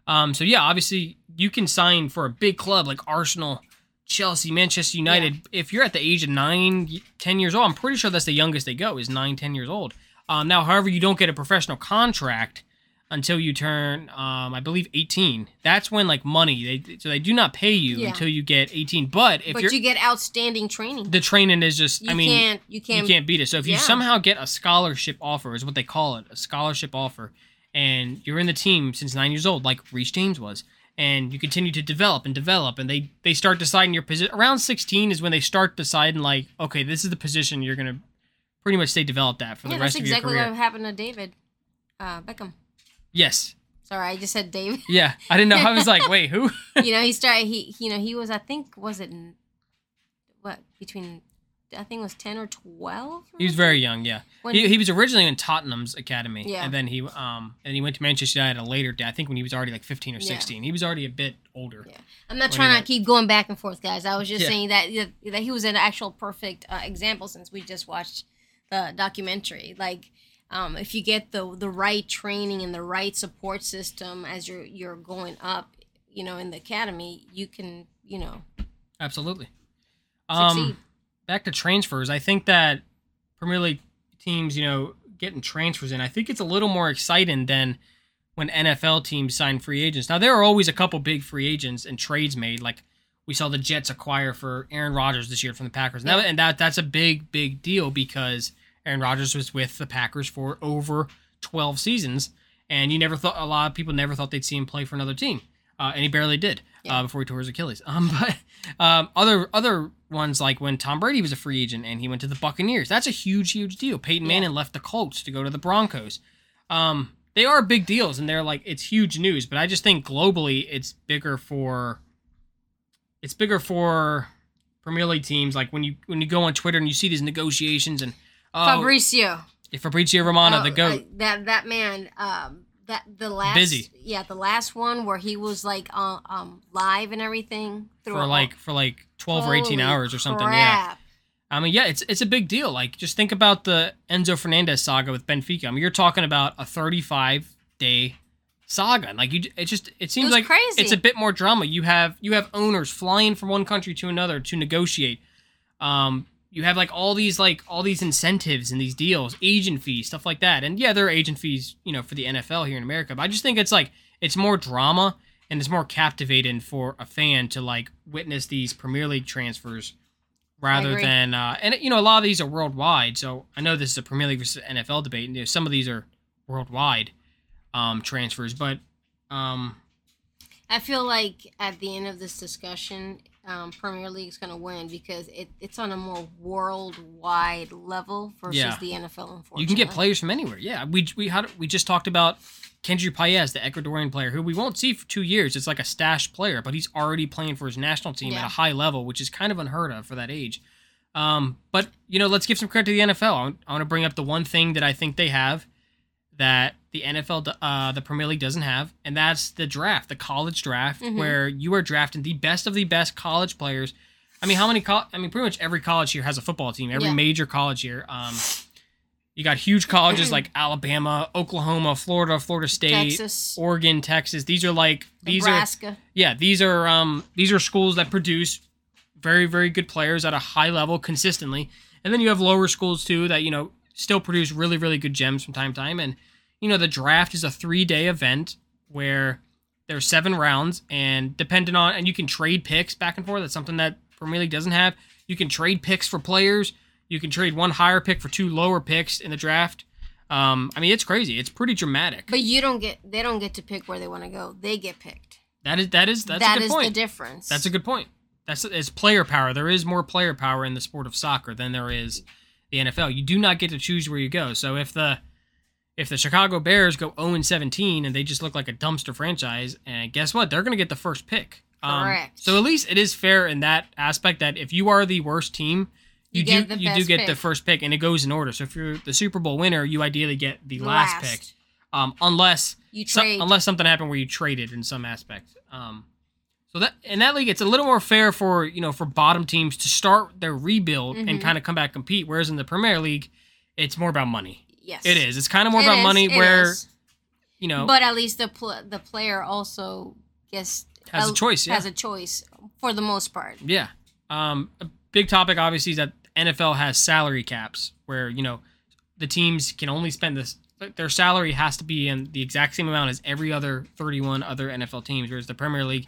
Um, so yeah, obviously you can sign for a big club like Arsenal, Chelsea, Manchester United. If you're at the age of nine, 10 years old, I'm pretty sure that's the youngest they go is nine, 10 years old. Um, now, however, you don't get a professional contract until you turn, um, I believe, 18. That's when like money. They so they do not pay you Yeah. until you get 18. But if but you get outstanding training. the training is just, You I mean, can't you can't, you can't beat it. So if you somehow get a scholarship offer, is what they call it, a scholarship offer, and you're in the team since nine years old, like Reece James was, and you continue to develop and develop, and they they start deciding your position. Around 16 is when they start deciding like, okay, this is the position you're gonna pretty much stay developed at for yeah, the rest exactly of your career. That's exactly what happened to David uh, Beckham. Yes. Sorry, I just said David. Yeah. I didn't know. I was like, wait, who? you know, he started. He, you know, he was. I think was it what between. I think it was ten or twelve. He was very young. Yeah. When- He, he was originally in Tottenham's academy, Yeah. and then he um and he went to Manchester United at a later date. I think when he was already like 15 or Yeah. 16. He was already a bit older. Yeah. I'm not trying to went- keep going back and forth, guys. I was just Yeah. saying that that he was an actual perfect uh, example since we just watched the documentary. Like, um, if you get the the right training and the right support system as you're you're going up, you know, in the academy, you can, you know, Absolutely. succeed. Um, back to transfers. I think that Premier League teams, you know, getting transfers in, I think it's a little more exciting than when NFL teams sign free agents. Now there are always a couple big free agents and trades made, like we saw the Jets acquire for Aaron Rodgers this year from the Packers. And, that, and that that's a big big deal because Aaron Rodgers was with the Packers for over 12 seasons and you never thought a lot of people never thought they'd see him play for another team. Uh, and he barely did Yeah. uh, before he tore his Achilles. Um, but um, other other ones like when Tom Brady was a free agent and he went to the Buccaneers. That's a huge, huge deal. Peyton Yeah. Manning left the Colts to go to the Broncos. Um, they are big deals and they're like it's huge news. But I just think globally it's bigger for it's bigger for Premier League teams. Like when you when you go on Twitter and you see these negotiations and oh, Fabrizio. Fabrizio Romano, Oh, the goat. I- that that man. Um, that the last Busy. Yeah, the last one where he was like uh, um live and everything for like for like 12 or 18 hours or something yeah i mean yeah it's it's a big deal like just think about the enzo fernandez saga with benfica i mean you're talking about a 35 day saga like you it just it seems was like crazy. it's a bit more drama you have you have owners flying from one country to another to negotiate um you have like all these like all these incentives and these deals agent fees stuff like that. And yeah there are agent fees you know for the nfl here in america but i just think it's like it's more drama and it's more captivating for a fan to like witness these premier league transfers rather than uh and you know a lot of these are worldwide so i know this is a premier league versus nfl debate and you know, some of these are worldwide um transfers but um I feel like at the end of this discussion, um, Premier League's going to win because it, it's on a more worldwide level versus Yeah. the NFL. Unfortunately, You can get players from anywhere. Yeah, we we had we just talked about Kendry Paez, the Ecuadorian player, who we won't see for two years. It's like a stash player, but he's already playing for his national team at a high level, which is kind of unheard of for that age. Um, but you know, let's give some credit to the NFL. I want to bring up the one thing that I think they have that the NFL, uh, the Premier League doesn't have, and that's the draft, the college draft, Mhm. where you are drafting the best of the best college players. I mean, how many? Co- I mean, pretty much every college here has a football team. Every Yeah. major college here. Um, you got huge colleges like Alabama, Oklahoma, Florida, Florida State, Texas, Oregon, Texas. These are like these are yeah these are um these are schools that produce very very good players at a high level consistently, and then you have lower schools too that you know still produce really really good gems from time to time. And you know the draft is a three day event where there's seven rounds, and depending on and you can trade picks back and forth. That's something that Premier League doesn't have. You can trade picks for players. You can trade one higher pick for two lower picks in the draft. Um, I mean, it's crazy. It's pretty dramatic. But you don't get they don't get to pick where they want to go. They get picked. That is that is that's That a good is point. the difference. That's a good point. That's it's player power. There is more player power in the sport of soccer than there is the NFL. You do not get to choose where you go. So if the if the Chicago Bears go 0 17 and they just look like a dumpster franchise, and guess what? They're going to get the first pick. Um, Correct. So at least it is fair in that aspect that if you are the worst team, you, You do get the you do get the first pick, and it goes in order. So if you're the Super Bowl winner, you ideally get the last, pick, um, unless You trade. unless something happened where you traded in some aspect. Um, so that in that league, it's a little more fair for you know for bottom teams to start their rebuild and Mhm. kind of come back compete. Whereas in the Premier League, it's more about money. Yes, It is. It's kind of more It about is, money. Where is. you know But at least the pl- the player also gets has a choice. Yeah. has a choice for the most part. Yeah. Um, a big topic obviously is that NFL has salary caps where, you know, the teams can only spend this their salary has to be in the exact same amount as every other 31 other NFL teams whereas the Premier League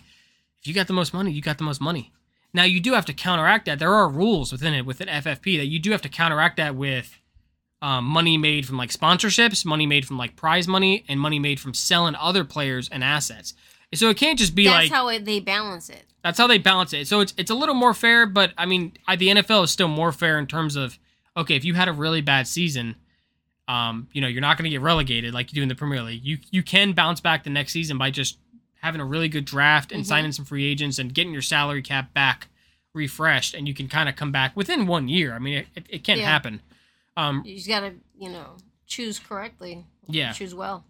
if you got the most money, you got the most money. Now you do have to counteract that. There are rules within it within FFP that you do have to counteract that with um, money made from like sponsorships, money made from like prize money, and money made from selling other players and assets. So it can't just be That's like how it, they balance it. that's how they balance it. So it's it's a little more fair, but I mean, I, the NFL is still more fair in terms of okay, if you had a really bad season, um, you know, you're not going to get relegated like you do in the Premier League. You you can bounce back the next season by just having a really good draft and Mhm. signing some free agents and getting your salary cap back refreshed, and you can kind of come back within one year. I mean, it, it, it can Yeah. happen. Um, You just gotta you know choose correctly. Yeah. choose well.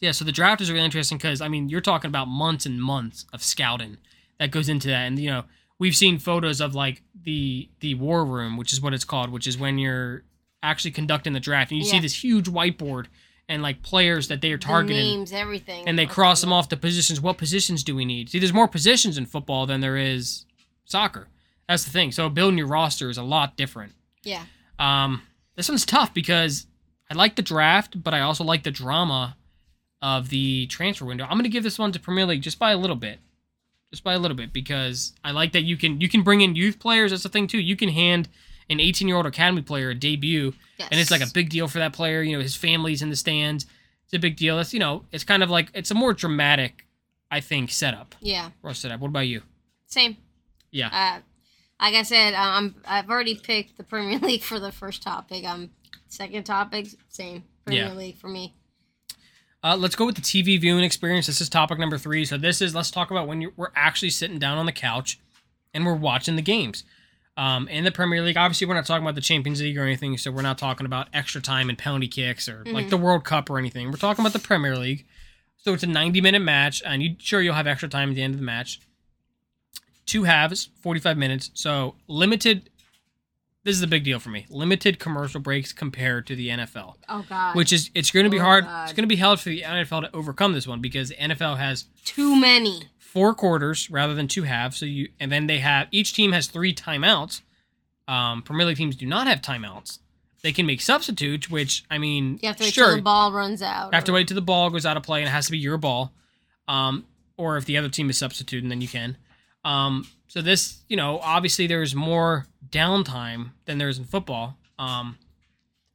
Yeah, so the draft is really interesting because I mean you're talking about months and months of scouting that goes into that, and you know we've seen photos of like the the war room, which is what it's called, which is when you're actually conducting the draft, and you see this huge whiteboard and like players that they are The targeting, names, everything. and they cross them off the positions. What positions do we need? See, there's more positions in football than there is soccer. That's the thing. So building your roster is a lot different. Yeah. Um, this one's tough because I like the draft, but I also like the drama of the transfer window. I'm going to give this one to Premier League just by a little bit, just by a little bit, because I like that you can you can bring in youth players. That's the thing too. You can hand an 18 year old academy player a debut, Yes. and it's like a big deal for that player. You know, his family's in the stands. It's a big deal. That's you know, it's kind of like it's a more dramatic, I think, setup. Yeah. Or setup. What about you? Same. Yeah. Uh, like I said, I'm I've already picked the Premier League for the first topic. Um, second topic, same Premier Yeah. League for me. Uh, let's go with the TV viewing experience. This is topic number three. So this is let's talk about when you're, we're actually sitting down on the couch and we're watching the games. Um, in the Premier League, obviously, we're not talking about the Champions League or anything, so we're not talking about extra time and penalty kicks or like Mhm. the World Cup or anything. We're talking about the Premier League. So it's a 90 minute match, and you sure you'll have extra time at the end of the match. Two halves, 45 minutes. So limited. This is a big deal for me. Limited commercial breaks compared to the NFL Oh God. which is it's going to be Oh, hard. God. It's going to be hard for the NFL to overcome this one because the NFL has too many. four quarters rather than two halves. So you and then they have each team has three timeouts. Um, Premier League teams do not have timeouts. They can make substitutes, which I mean, You have to wait sure, till the ball runs out. you have to wait till the ball goes out of play and it has to be your ball. Um, or if the other team is substituting, then you can. Um, so this, you know, obviously there's more downtime than there is in football. Um,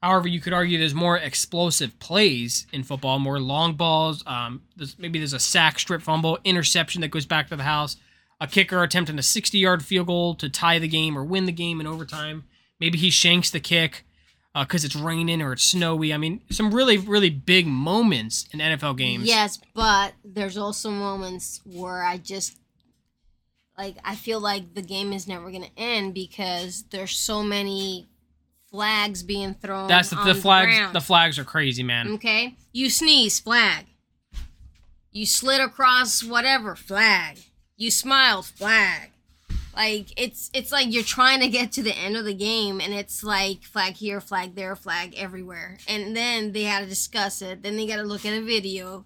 however, you could argue there's more explosive plays in football, more long balls. Um, there's, maybe there's a sack, strip fumble, interception that goes back to the house, a kicker attempting a 60-yard field goal to tie the game or win the game in overtime. Maybe he shanks the kick because it's raining or it's snowy. I mean, some really, really big moments in NFL games. Yes, but there's also moments where I just like I feel like the game is never gonna end because there's so many flags being thrown. That's the, the flags. ground. The flags are crazy, man. Okay, you sneeze, flag. You slid across whatever, flag. You smiled, flag. Like it's it's like you're trying to get to the end of the game, and it's like flag here, flag there, flag everywhere, and then they had to discuss it. Then they got to look at a video.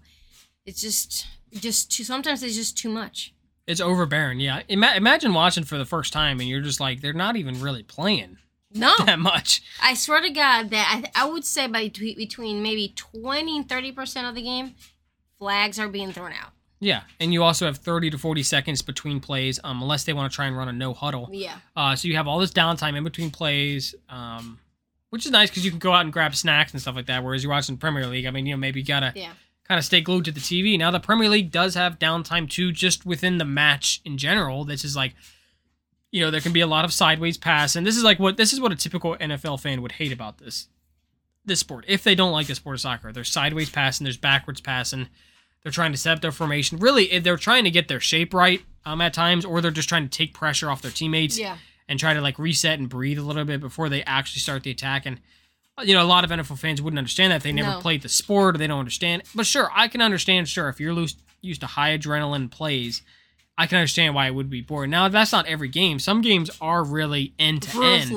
It's just just too. Sometimes it's just too much. It's overbearing. Yeah. Ima- imagine watching for the first time and you're just like, they're not even really playing No, that much. I swear to God that I, I would say by between, between maybe twenty and thirty percent of the game, flags are being thrown out. Yeah, and you also have 30 to 40 seconds between plays, um, unless they want to try and run a no huddle. Yeah. Uh, so you have all this downtime in between plays, um, which is nice because you can go out and grab snacks and stuff like that. Whereas you're watching Premier League, I mean, you know, maybe you gotta Yeah. Kind of stay glued to the TV. Now the Premier League does have downtime too, just within the match in general. This is like, you know, there can be a lot of sideways pass, and this is like what this is what a typical NFL fan would hate about this this sport if they don't like the sport of soccer. There's sideways passing, there's backwards passing. They're trying to set up their formation. Really, if they're trying to get their shape right um, at times, or they're just trying to take pressure off their teammates Yeah. and try to like reset and breathe a little bit before they actually start the attack. And you know, a lot of NFL fans wouldn't understand that they never No. played the sport or they don't understand. But sure, I can understand. Sure, if you're loose, used to high adrenaline plays, I can understand why it would be boring. Now, that's not every game. Some games are really end to end,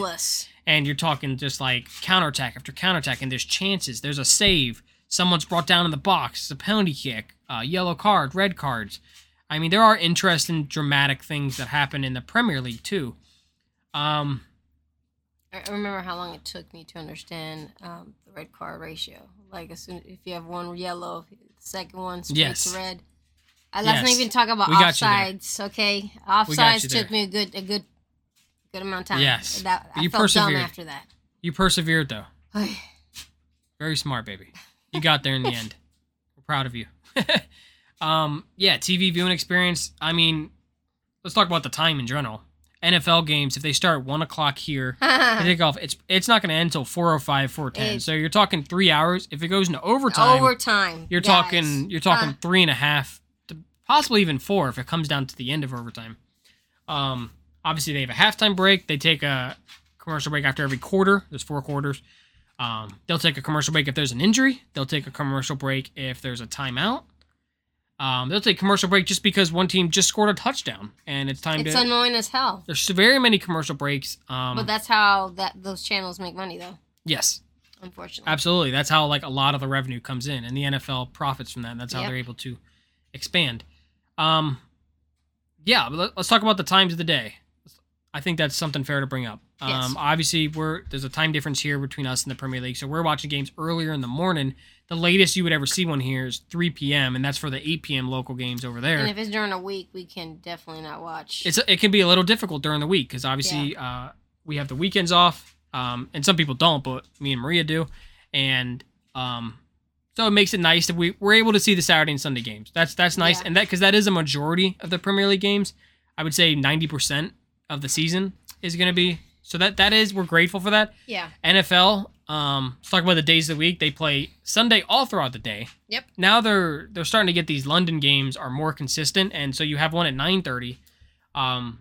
and you're talking just like counterattack after counterattack, and there's chances. There's a save. Someone's brought down in the box. It's a penalty kick. Uh, yellow card, red cards. I mean, there are interesting, dramatic things that happen in the Premier League too. Um, I remember how long it took me to understand um, the red card ratio. Like as soon if you have one yellow, the second one straight Yes. to red. Uh, let's not even talk about We got you there. offsides. Okay, offsides took me a good a good good amount of time. Yes. that, I You felt dumb persevered. after that. you persevered though. Very smart, baby. You got there in the end. We're proud of you. um, yeah, TV viewing experience. I mean, let's talk about the time in general. NFL games, if they start one o'clock here, they take off. It's it's not going to end until four o five, four ten. So you're talking three hours. If it goes into overtime, Overtime. you're guys. talking you're talking Uh, three and a half, to possibly even four if it comes down to the end of overtime. Um, obviously they have a halftime break. They take a commercial break after every quarter. There's four quarters. Um, they'll take a commercial break if there's an injury. They'll take a commercial break if there's a timeout. Um, they'll take a commercial break just because one team just scored a touchdown and it's time it's to. annoying as hell. there's very many commercial breaks. Um, but that's how that those channels make money, though. Yes, unfortunately. absolutely. That's how like a lot of the revenue comes in, and the NFL profits from that. And that's how Yep. they're able to expand. Um, yeah, let's talk about the times of the day. I think that's something fair to bring up. Yes. Um, obviously, we're there's a time difference here between us and the Premier League, so we're watching games earlier in the morning. The latest you would ever see one here is 3 p.m., and that's for the 8 p.m. local games over there. And if it's during a week, we can definitely not watch. it's it can be a little difficult during the week because obviously uh, we have the weekends off, um, and some people don't, but me and Maria do, and um, so it makes it nice that we we're able to see the Saturday and Sunday games. That's that's nice, Yeah. and that because that is a majority of the Premier League games. I would say ninety percent of the season is going to be so that that is we're grateful for that. yeah. NFL. Um, let's talk about the days of the week. They play Sunday all throughout the day. Yep. Now they're they're starting to get these London games are more consistent, and so you have one at nine thirty, um,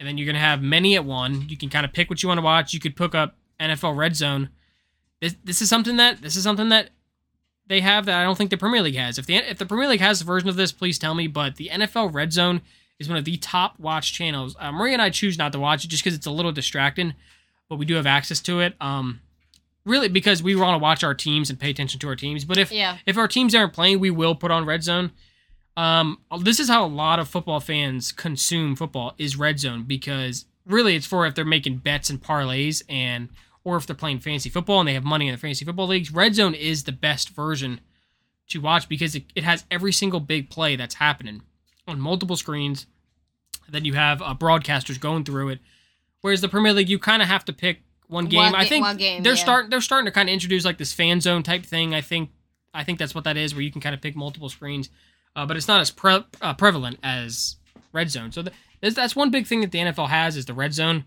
and then you're gonna have many at one. You can kind of pick what you want to watch. You could pick up NFL Red Zone. This this is something that this is something that they have that I don't think the Premier League has. If the if the Premier League has a version of this, please tell me. But the NFL Red Zone is one of the top watch channels. Uh, Maria and I choose not to watch it just because it's a little distracting, but we do have access to it. Um, really because we want to watch our teams and pay attention to our teams. But if Yeah. if our teams aren't playing, we will put on Red Zone. Um, this is how a lot of football fans consume football is Red Zone because really it's for if they're making bets and parlays and or if they're playing fantasy football and they have money in the fantasy football leagues. Red Zone is the best version to watch because it, it has every single big play that's happening on multiple screens. Then you have uh, broadcasters going through it. Whereas the Premier League, you kind of have to pick one game. One I think one game, they're yeah. starting they're starting to kind of introduce like this fan zone type thing. I think I think that's what that is, where you can kind of pick multiple screens, uh, but it's not as pre- uh, prevalent as red zone. So th- that's- that's one big thing that the NFL has is the red zone.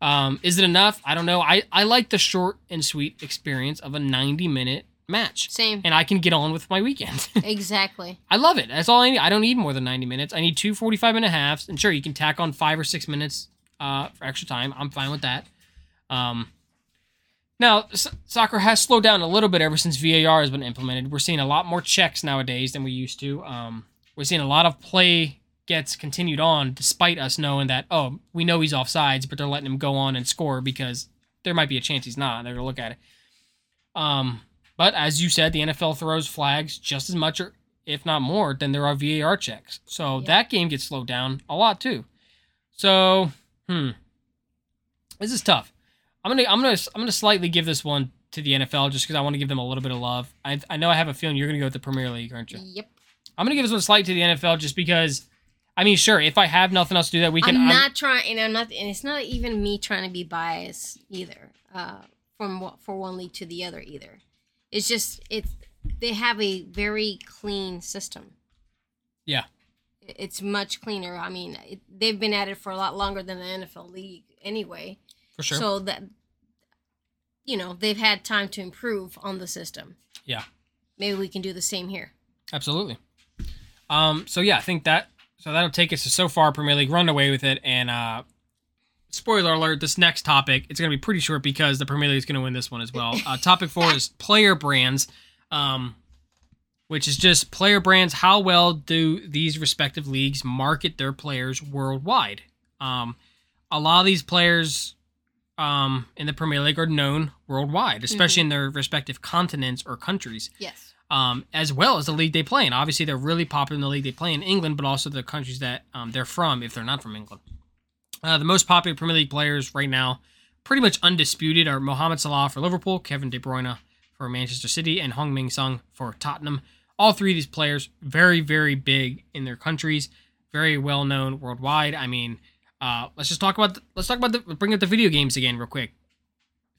Um, is it enough? I don't know. I I like the short and sweet experience of a 90 minute match, Same. and I can get on with my weekend. exactly. I love it. That's all I need. I don't need more than 90 minutes. I need two 45 minute halves. And sure, you can tack on five or six minutes uh, for extra time. I'm fine with that. Um, now, soccer has slowed down a little bit ever since VAR has been implemented. We're seeing a lot more checks nowadays than we used to. Um, we're seeing a lot of play gets continued on despite us knowing that, oh, we know he's offsides, but they're letting him go on and score because there might be a chance he's not. They're going to look at it. Um, but as you said, the NFL throws flags just as much or if not more than there are VAR checks. So Yeah. that game gets slowed down a lot too. So, hmm. This is tough. I'm gonna I'm gonna I'm gonna slightly give this one to the NFL just because I want to give them a little bit of love. I I know I have a feeling you're gonna go with the Premier League, aren't you? Yep. I'm gonna give this one slight to the NFL just because. I mean, sure. If I have nothing else to do that weekend, I'm I'm- not trying, and I'm not, and it's not even me trying to be biased either. Uh, from for one league to the other either. It's just it's they have a very clean system. Yeah. It- It's much cleaner. I mean, it, they've been at it for a lot longer than the NFL league anyway. for sure. So that you know they've had time to improve on the system. Yeah. Maybe we can do the same here. Absolutely. Um, so yeah, I think that so that'll take us to so far Premier League run away with it and uh spoiler alert, this next topic, it's gonna be pretty short because the Premier League is gonna win this one as well. Uh, topic four is player brands. Um which is just player brands. How well do these respective leagues market their players worldwide? Um, a lot of these players um, in the Premier League are known worldwide, especially in their respective continents or countries Yes. um, as well as the league they play in. Obviously, they're really popular in the league they play in England, but also the countries that um, they're from if they're not from England. Uh, the most popular Premier League players right now, pretty much undisputed, are Mohamed Salah for Liverpool, Kevin De Bruyne for Manchester City, and Heung-min Son for Tottenham. All three of these players very, very big in their countries, very well known worldwide. I mean, uh, let's just talk about the, let's talk about the bring up the video games again real quick.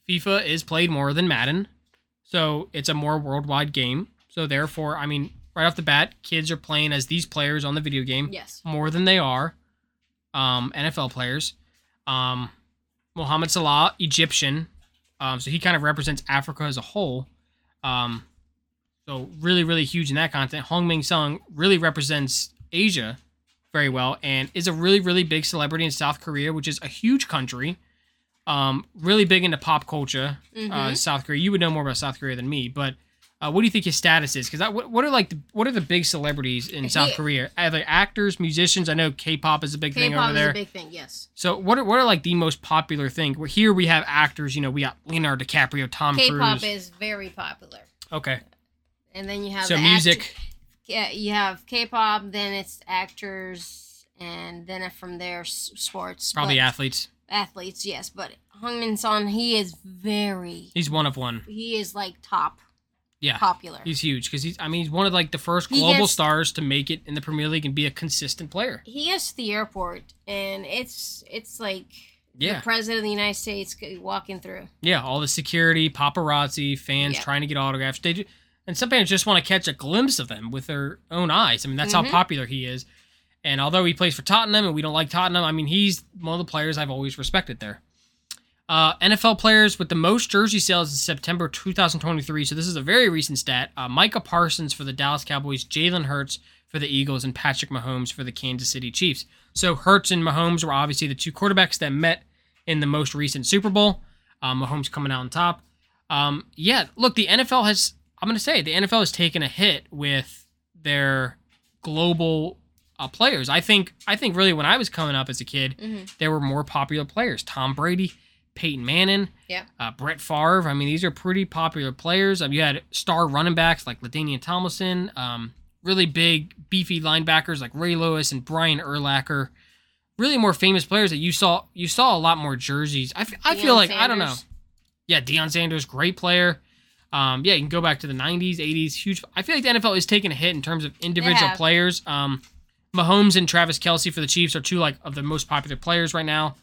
FIFA is played more than Madden, so it's a more worldwide game. So therefore, I mean, right off the bat, kids are playing as these players on the video game Yes. more than they are um, NFL players. Um, Mohamed Salah, Egyptian, um, so he kind of represents Africa as a whole. Um, so really, really huge in that content. Heung-min Son really represents Asia very well and is a really, really big celebrity in South Korea, which is a huge country. Um, really big into pop culture. Uh, Mhm. South Korea, you would know more about South Korea than me, but Uh, what do you think his status is? Because what, what are like the, what are the big celebrities in South He- Korea? Are they actors, musicians? I know K-pop is a big thing K-pop over is there. a big thing. Yes. so what are what are like the most popular thing? Where here we have actors. You know, we got Leonardo DiCaprio, Tom K-pop Cruise. is very popular, okay, and then you have so the music. act- yeah, you have K-pop, then it's actors, and then from there sports. Probably but- athletes. athletes, yes. But Heung-min Son, he is very, He's one of one. he is like top Yeah. popular. He's huge because he's. I mean, he's one of like the first global gets- stars to make it in the Premier League and be a consistent player. he gets to the airport, and it's it's like Yeah, the president of the United States uh, walking through. yeah. All the security, paparazzi, fans Yeah. trying to get autographs. They do, and some fans just want to catch a glimpse of him with their own eyes. I mean, that's Mhm. how popular he is. And although he plays for Tottenham and we don't like Tottenham, I mean, he's one of the players I've always respected there. Uh, NFL players with the most jersey sales in September 2023. So this is a very recent stat. Uh, Micah Parsons for the Dallas Cowboys, Jalen Hurts for the Eagles, and Patrick Mahomes for the Kansas City Chiefs. So Hurts and Mahomes were obviously the two quarterbacks that met in the most recent Super Bowl. Uh, Mahomes coming out on top. Um, yeah, look, the NFL has. I'm going to say the NFL has taken a hit with their global uh, players. I think. I think really when I was coming up as a kid, Mm-hmm. there were more popular players. Tom Brady, Peyton Manning, Yeah. uh, Brett Favre. I mean, these are pretty popular players. Um, you had star running backs like LaDainian Tomlinson, um, really big, beefy linebackers like Ray Lewis and Brian Urlacher. Really more famous players that you saw. You saw a lot more jerseys. I, f- I feel like I don't know. Yeah, Deion Sanders, great player. Um, yeah, you can go back to the '90s, '80s. Huge. I feel like the NFL is taking a hit in terms of individual have. players. Um, Mahomes and Travis Kelce for the Chiefs are two like of the most popular players right now.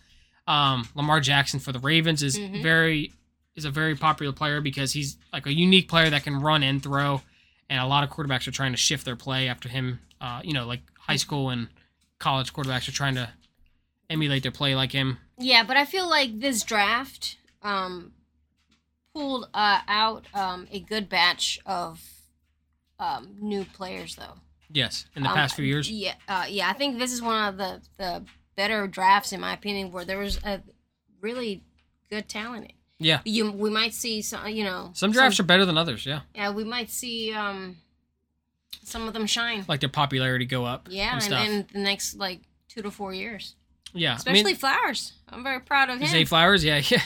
Um, Lamar Jackson for the Ravens is Mhm. very is a very popular player because he's like a unique player that can run and throw, and a lot of quarterbacks are trying to shift their play after him. Uh, you know, like high school and college quarterbacks are trying to emulate their play like him. Yeah, but I feel like this draft um, pulled uh, out um, a good batch of um, new players, though. Yes, in the Um, past few years. Yeah, uh, yeah. I think this is one of the the better drafts, in my opinion, where there was a really good talent. in. Yeah. You, we might see some, you know, Some drafts are better than others. Yeah. Yeah, we might see um, some of them shine. like their popularity go up. Yeah, and and the next like two to four years, yeah, especially I mean, Flowers. I'm very proud of him. Zay Flowers. Yeah, yeah,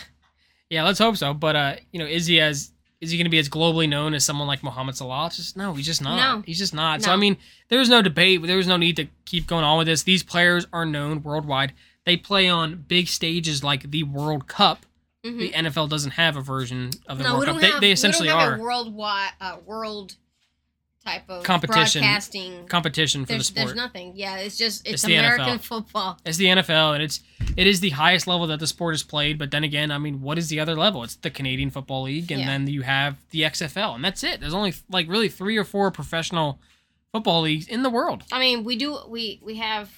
yeah. Let's hope so. But uh, you know, is he as is he going to be as globally known as someone like Mohamed Salah? It's just no, he's just not. No. He's just not. So I mean, there's no debate. There's no need to keep going on with this. These players are known worldwide. They play on big stages like the World Cup. Mhm. The NFL doesn't have a version of the no, we World don't Cup. have. they, they essentially we don't have are a worldwide, uh, world type of Competition. broadcasting. competition for there's, the sport. there's nothing. Yeah, it's just it's, It's the American football. It's the NFL, and it's it is the highest level that the sport is played. But then again, I mean, what is the other level? It's the Canadian Football League, and Yeah. then you have the XFL, and that's it. There's only like really three or four professional football leagues in the world. I mean, we do we we have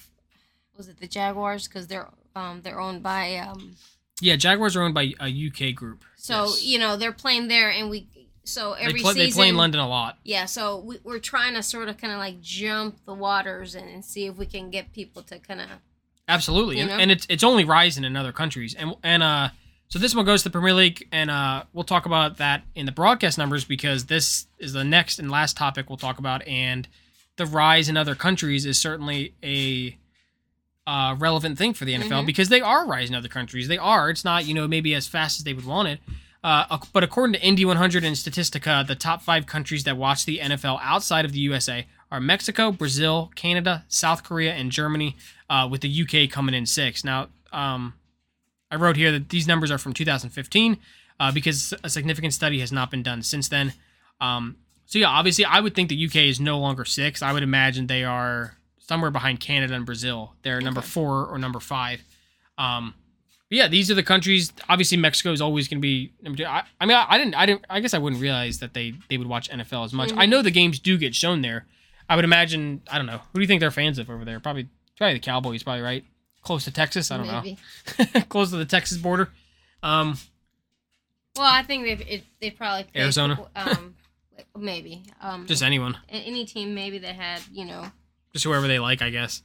was it the Jaguars because they're um they're owned by um Yeah, Jaguars are owned by a UK group. so Yes. you know they're playing there and we so they every play, season they play in London a lot. Yeah, so we, we're trying to sort of kind of like jump the waters and, and see if we can get people to kind of Absolutely, and, and it's it's only rising in other countries, and and uh, so this one goes to the Premier League, and uh, we'll talk about that in the broadcast numbers because this is the next and last topic we'll talk about, and the rise in other countries is certainly a uh, relevant thing for the NFL Mhm. because they are rising in other countries. They are. It's not you know maybe as fast as they would want it. Uh, but according to Indy 100 and Statistica, the top five countries that watch the NFL outside of the USA are Mexico, Brazil, Canada, South Korea, and Germany, uh, with the UK coming in six. Now, um, I wrote here that these numbers are from 2015 uh, because a significant study has not been done since then. Um, so, yeah, obviously, I would think the UK is no longer six. I would imagine they are somewhere behind Canada and Brazil. They're number four or number five. Um, yeah, these are the countries. Obviously, Mexico is always going to be number two. I, I mean, I, I didn't, I didn't, I guess I wouldn't realize that they they would watch NFL as much. I Mhm. know the games do get shown there. I would imagine. I don't know. Who do you think they're fans of over there? Probably, probably the Cowboys. Probably right. Close to Texas. I don't maybe. know. Close to the Texas border. Um, Well, I think they it, they probably Arizona? Um, maybe. Um, just anyone, any team maybe that had you know. just whoever they like, I guess.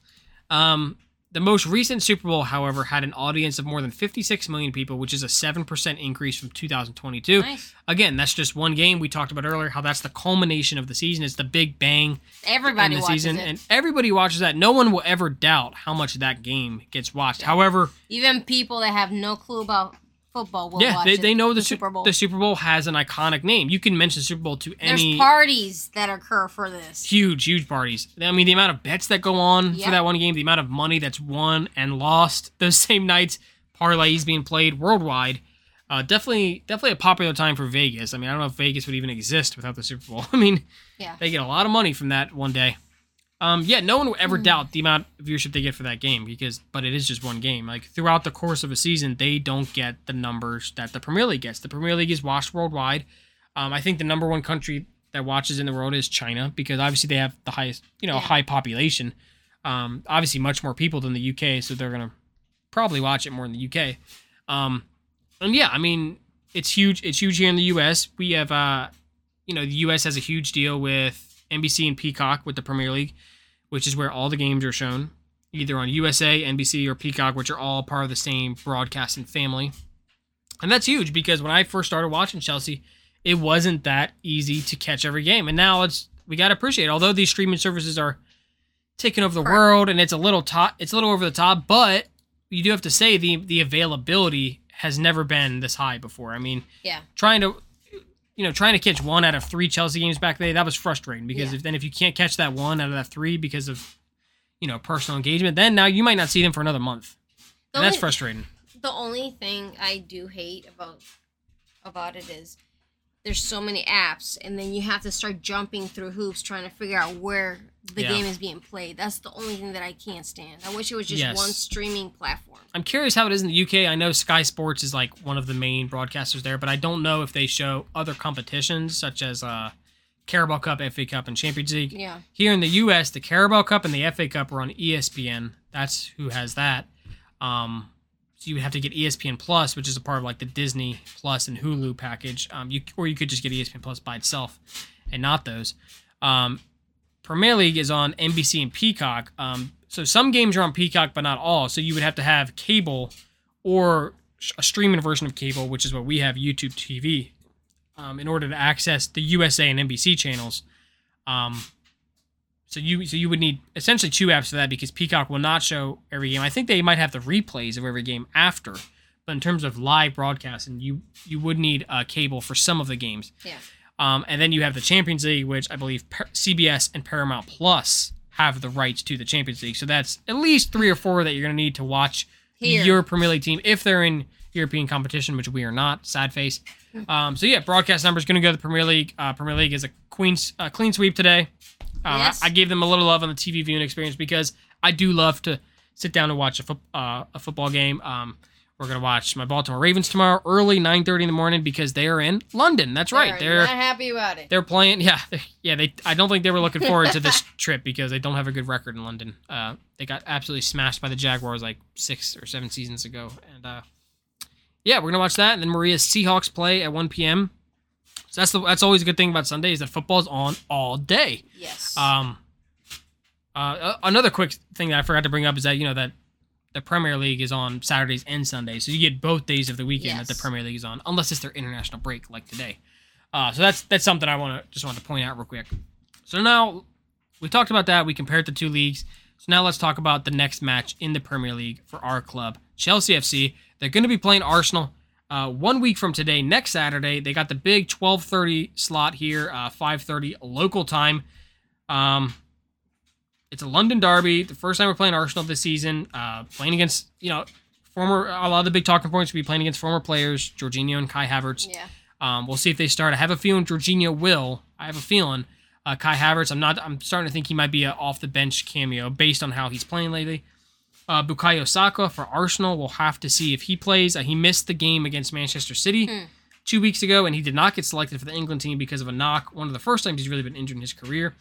Um, the most recent Super Bowl, however, had an audience of more than 56 million people, which is a 7% increase from 2022. Nice. Again, that's just one game. We talked about earlier how that's the culmination of the season. It's the big bang Everybody in the watches season, it. and everybody watches that. No one will ever doubt how much that game gets watched. However, Even people that have no clue about football will yeah, watch they, they know the, the Super Bowl. The Super Bowl has an iconic name. You can mention Super Bowl to There's any parties that occur for this. huge, huge parties. I mean, the amount of bets that go on Yeah. for that one game, the amount of money that's won and lost those same nights, parlays being played worldwide. Uh, definitely, definitely a popular time for Vegas. I mean, I don't know if Vegas would even exist without the Super Bowl. I mean, Yeah. they get a lot of money from that one day. Um, yeah, no one will Hmm. ever doubt the amount of viewership they get for that game because, but it is just one game. Like throughout the course of a season, they don't get the numbers that the Premier League gets. The Premier League is watched worldwide. Um, I think the number one country that watches in the world is China because obviously they have the highest, you know, Yeah. high population. Um, obviously much more people than the UK, so they're gonna probably watch it more in the UK. Um, and yeah, I mean, it's huge. It's huge here in the US. We have, uh, you know, the US has a huge deal with NBC and Peacock with the Premier League, which is where all the games are shown, either on USA, NBC, or Peacock, which are all part of the same broadcasting family. And that's huge because when I first started watching Chelsea, it wasn't that easy to catch every game. And now it's we got to appreciate, it. although these streaming services are taking over the world and it's a little top, it's a little over the top, but you do have to say the the availability has never been this high before. I mean, Yeah. trying to you know trying to catch one out of three Chelsea games back then that was frustrating because Yeah. if then if you can't catch that one out of that three because of you know personal engagement then now you might not see them for another month The and that's frustrating The only thing I do hate about about it is there's so many apps, and then you have to start jumping through hoops trying to figure out where the Yeah. game is being played. That's the only thing that I can't stand. I wish it was just Yes. one streaming platform. I'm curious how it is in the UK. I know Sky Sports is like one of the main broadcasters there, but I don't know if they show other competitions such as uh, Carabao Cup, FA Cup, and Champions League. Yeah. Here in the US, the Carabao Cup and the FA Cup are on ESPN. That's who has that. Um, so you would have to get ESPN Plus, which is a part of like the Disney Plus and Hulu package. Um, you or you could just get ESPN Plus by itself, and not those. Um, Premier League is on NBC and Peacock. Um, so some games are on Peacock, but not all. So you would have to have cable or a streaming version of cable, which is what we have, YouTube TV, um, in order to access the USA and NBC channels. So you so you would need essentially two apps for that because Peacock will not show every game. I think they might have the replays of every game after, but in terms of live broadcasting, you you would need a cable for some of the games. Yeah. Um, and then you have the Champions League, which I believe CBS and Paramount Plus have the rights to the Champions League. So that's at least three or four that you're going to need to watch Here. your Premier League team if they're in European competition, which we are not. Sad face. Um, so yeah, broadcast numbers going to go to the Premier League. Uh, Premier League is a queen, uh, clean sweep today. Uh, Yes. I, I gave them a little love on the TV viewing experience because I do love to sit down and watch a, fo- uh, a football game. Um, we're gonna watch my Baltimore Ravens tomorrow, early 9:30 in the morning because they are in London. That's right. They're They're not happy about it. they're playing. Yeah, they- yeah. They. I don't think they were looking forward to this trip because they don't have a good record in London. Uh, they got absolutely smashed by the Jaguars like six or seven seasons ago, and uh, yeah, we're gonna watch that. And then Maria's Seahawks play at 1 p.m. So that's the that's always a good thing about Sunday is that football's on all day. Yes. Um, uh, another quick thing that I forgot to bring up is that you know that the Premier League is on Saturdays and Sundays, so you get both days of the weekend that the Premier League is on, unless it's their international break like today. Uh, so that's that's something I want to just want to point out real quick. So now we talked about that. We compared the two leagues. So now let's talk about the next match in the Premier League for our club, Chelsea FC. They're going to be playing Arsenal uh, one week from today, next Saturday. They got the big 12:30 slot here, uh, 5:30 local time. Um, it's a London derby. The first time we're playing Arsenal this season. Uh, playing against you know former a lot of the big talking points will be playing against former players, Jorginho and Kai Havertz. yeah. Um, we'll see if they start. I have a feeling Jorginho will. I have a feeling uh, Kai Havertz. I'm not. I'm starting to think he might be a off the bench cameo based on how he's playing lately. Uh, Bukayo Saka for Arsenal. We'll have to see if he plays. Uh, he missed the game against Manchester City Hmm. two weeks ago, and he did not get selected for the England team because of a knock. One of the first times he's really been injured in his career.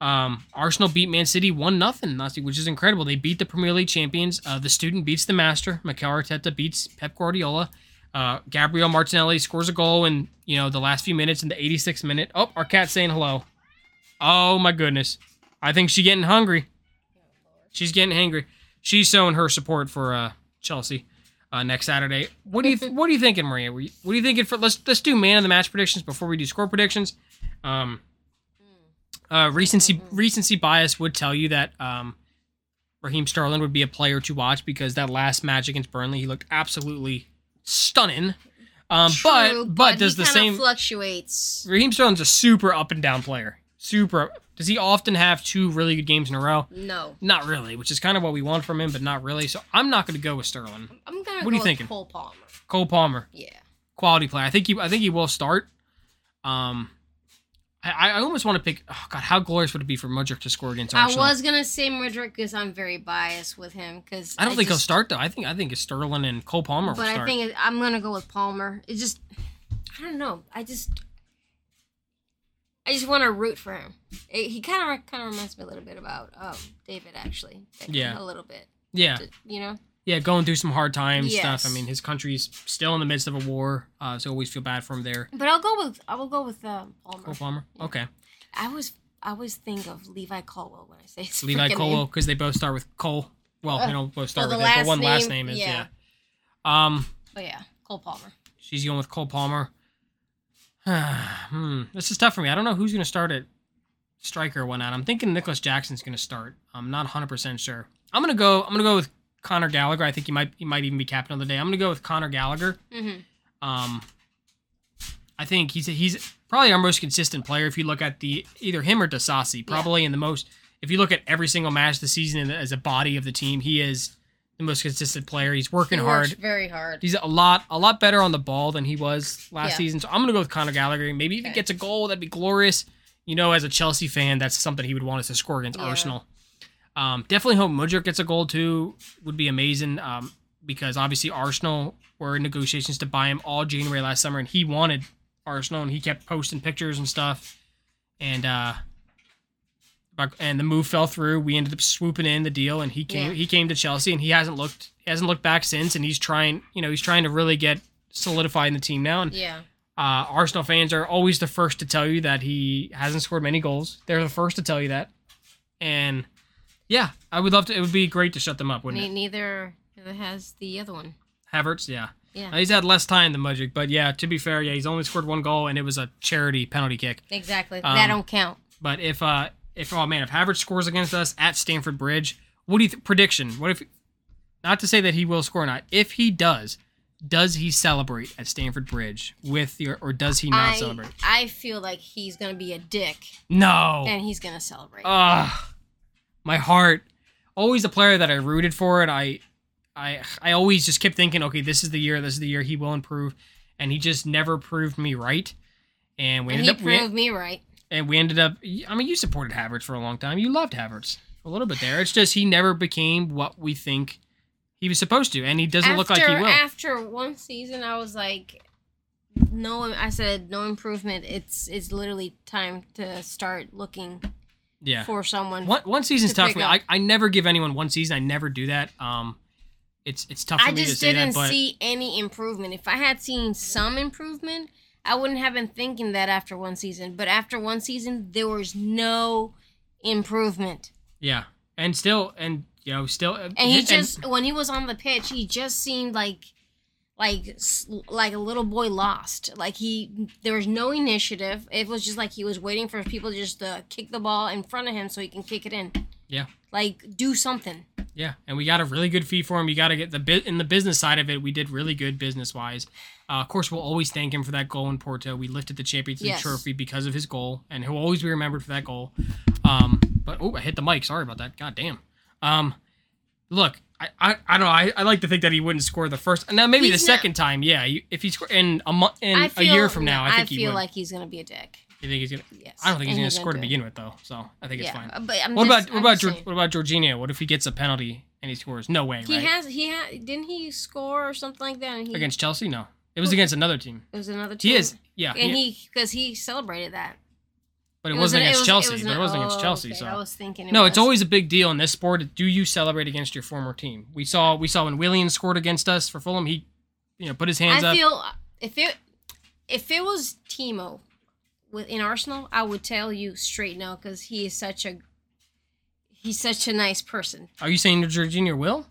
Um, Arsenal beat Man City one nothing last week, which is incredible. They beat the Premier League champions. Uh, the student beats the master. Mikel Arteta beats Pep Guardiola. Uh, Gabriel Martinelli scores a goal in you know the last few minutes in the 86th minute. Oh, our cat's saying hello. Oh my goodness, I think she's getting hungry. She's getting hangry. She's showing her support for uh, Chelsea uh, next Saturday. What do you th- What are you thinking, Maria? What are you thinking for? Let's let's do man of the match predictions before we do score predictions. Um, uh, recency recency bias would tell you that um, Raheem Sterling would be a player to watch because that last match against Burnley, he looked absolutely stunning. Um, True, but but does he the same fluctuates. Raheem Sterling's a super up and down player. Super. Does he often have two really good games in a row? No, Not really, which is kind of what we want from him, but not really. So I'm not going to go with Sterling. I'm gonna. What go are you with thinking? Cole Palmer. Cole Palmer, Yeah. quality player. I think he. I think he will start. Um, I, I almost want to pick. Oh God, how glorious would it be for Mudryk to score against Arsenal? I Arsenal? was gonna say Mudryk because I'm very biased with him. Because I don't think he'll just- start though. I think I think it's Sterling and Cole Palmer will But start. I think it, I'm gonna go with Palmer. It just, I don't know. I just, I just want to root for him. It, he kind of kind of reminds me a little bit about um, David actually. Yeah. a little bit. yeah, You know. yeah, going through some hard times stuff. I mean, his country's still in the midst of a war, uh, so I always feel bad for him there. But I'll go with I will go with um, Palmer. Cole Palmer, Yeah. okay. I was I always think of Levi Colwill when I say his Levi Colwill because they both start with Cole. Well, Uh, they don't both start well, with it, but last one last name, name is yeah. yeah. Um, But yeah, Cole Palmer. she's going with Cole Palmer. hmm, this is tough for me. I don't know who's going to start at striker or whatnot. I'm thinking Nicolas Jackson's going to start. I'm not 100 percent sure. I'm gonna go. I'm gonna go with Conor Gallagher. I think he might he might even be captain of the day. I'm gonna go with Conor Gallagher. Mm-hmm. Um, I think he's he's probably our most consistent player. If you look at the either him or Disasi, probably in the most. If you look at every single match this season as a body of the team, he is the most consistent player. He's working he hard. Very hard. He's a lot a lot better on the ball than he was last Yeah. season. So I'm gonna go with Conor Gallagher. Maybe if he gets a goal, that'd be glorious. You know, as a Chelsea fan, that's something he would want us to score against Yeah. Arsenal. Um, definitely hope Mudryk gets a goal too. Would be amazing. Um, because obviously Arsenal were in negotiations to buy him all January last summer, and he wanted Arsenal, and he kept posting pictures and stuff. And uh, and the move fell through. We ended up swooping in the deal, and he came Yeah. he came to Chelsea, and he hasn't looked he hasn't looked back since. And he's trying, you know, he's trying to really get solidified in the team now. And Yeah. uh, Arsenal fans are always the first to tell you that he hasn't scored many goals. They're the first to tell you that. And yeah, I would love to. It would be great to shut them up, wouldn't Ne- it? neither has the other one. Havertz, yeah. Yeah. He's had less time than Mudryk, but yeah, to be fair, yeah, he's only scored one goal, and it was a charity penalty kick. Exactly. Um, that don't count. But if uh if oh man, if Havertz scores against us at Stamford Bridge, what do you th- prediction? What if not to say that he will score or not. If he does, does he celebrate at Stamford Bridge with your or does he not I, celebrate? I feel like he's gonna be a dick No. and he's gonna celebrate. Ah, my heart. Always a player that I rooted for, and I, I, I always just kept thinking, okay, this is the year, this is the year he will improve, and he just never proved me right. And we and ended he up, we, proved me right. And we ended up. I mean, you supported Havertz for a long time. You loved Havertz a little bit there. It's just he never became what we think he was supposed to, and he doesn't after, look like he will. After one season, I was like, no. I said no improvement. It's it's literally time to start looking yeah. for someone. One one season's to tough pick for me. up. I, I never give anyone one season. I never do that. Um, it's it's tough for I me to just didn't that, see any improvement. If I had seen some improvement, I wouldn't have been thinking that after one season. But after one season, there was no improvement. yeah, and still, and you know, still, uh, And he just when he was on the pitch, he just seemed like like like a little boy lost. Like he there was no initiative. It was just like he was waiting for people just to kick the ball in front of him so he can kick it in. Yeah. Like do something. Yeah, and we got a really good fee for him. You got to get the bit in the business side of it. We did really good business wise. Uh, of course, we'll always thank him for that goal in Porto. We lifted the Champions League Yes. trophy because of his goal, and he'll always be remembered for that goal. Um, but oh, I hit the mic. Sorry about that. God damn. Um, look, I, I, I don't know. I, I like to think that he wouldn't score the first. Now maybe He's the not- second time. Yeah, if he score in a month, in I a feel, year from now, I think he feel like he's gonna be a dick. You think he's gonna? Yes. I don't think he's gonna score to begin with, though. So I think it's fine. Uh, but I'm What just, about what I'm about saying. what about Jorginho? What if he gets a penalty and he scores? No way, He right? has he had didn't he score or something like that? And he, Against Chelsea? No. It was against another team. it was another team. He is. Yeah. and he- he because he celebrated that. but it, was wasn't an- against was- Chelsea. was but an- it wasn't against oh, Chelsea. okay, So I was thinking. It no, it's was. always a big deal in this sport. Do you celebrate against your former team? We saw we saw when Williams scored against us for Fulham. He, you know, put his hands I up. feel if it if it was Timo with in Arsenal, I would tell you straight no because he is such a he's such a nice person. Are you saying Jorginho will?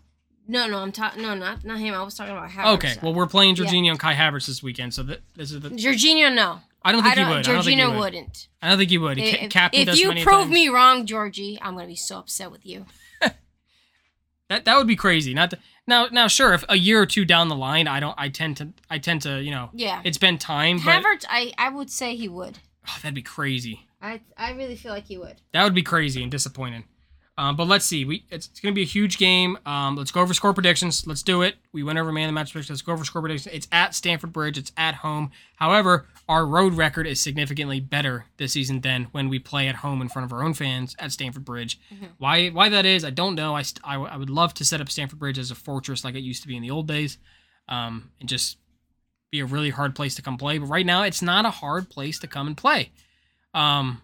No, no, I'm talking. No, not not him. I was talking about Havertz. Okay, well we're playing Jorginho and Kai Havertz this weekend, so th- this is the. Jorginho, no. I don't think I he don't. would. I don't Jorginho would. wouldn't. I don't think he would. He If, captained if you prove times. me wrong, Georgie, I'm gonna be so upset with you. That that would be crazy. Not to, now now sure if a year or two down the line I don't I tend to I tend to you know Yeah. it's been time but Havertz, I I would say he would. Oh, that'd be crazy. I I really feel like he would. That would be crazy and disappointing. Um, but let's see. We it's, it's going to be a huge game. Um, let's go over score predictions. Let's do it. We went over man the match predictions. Let's go over score predictions. It's at Stamford Bridge. It's at home. However, our road record is significantly better this season than when we play at home in front of our own fans at Stamford Bridge. Why why that is, I don't know. I, st- I, w- I would love to set up Stamford Bridge as a fortress like it used to be in the old days, um, and just be a really hard place to come play. But right now, it's not a hard place to come and play. Um,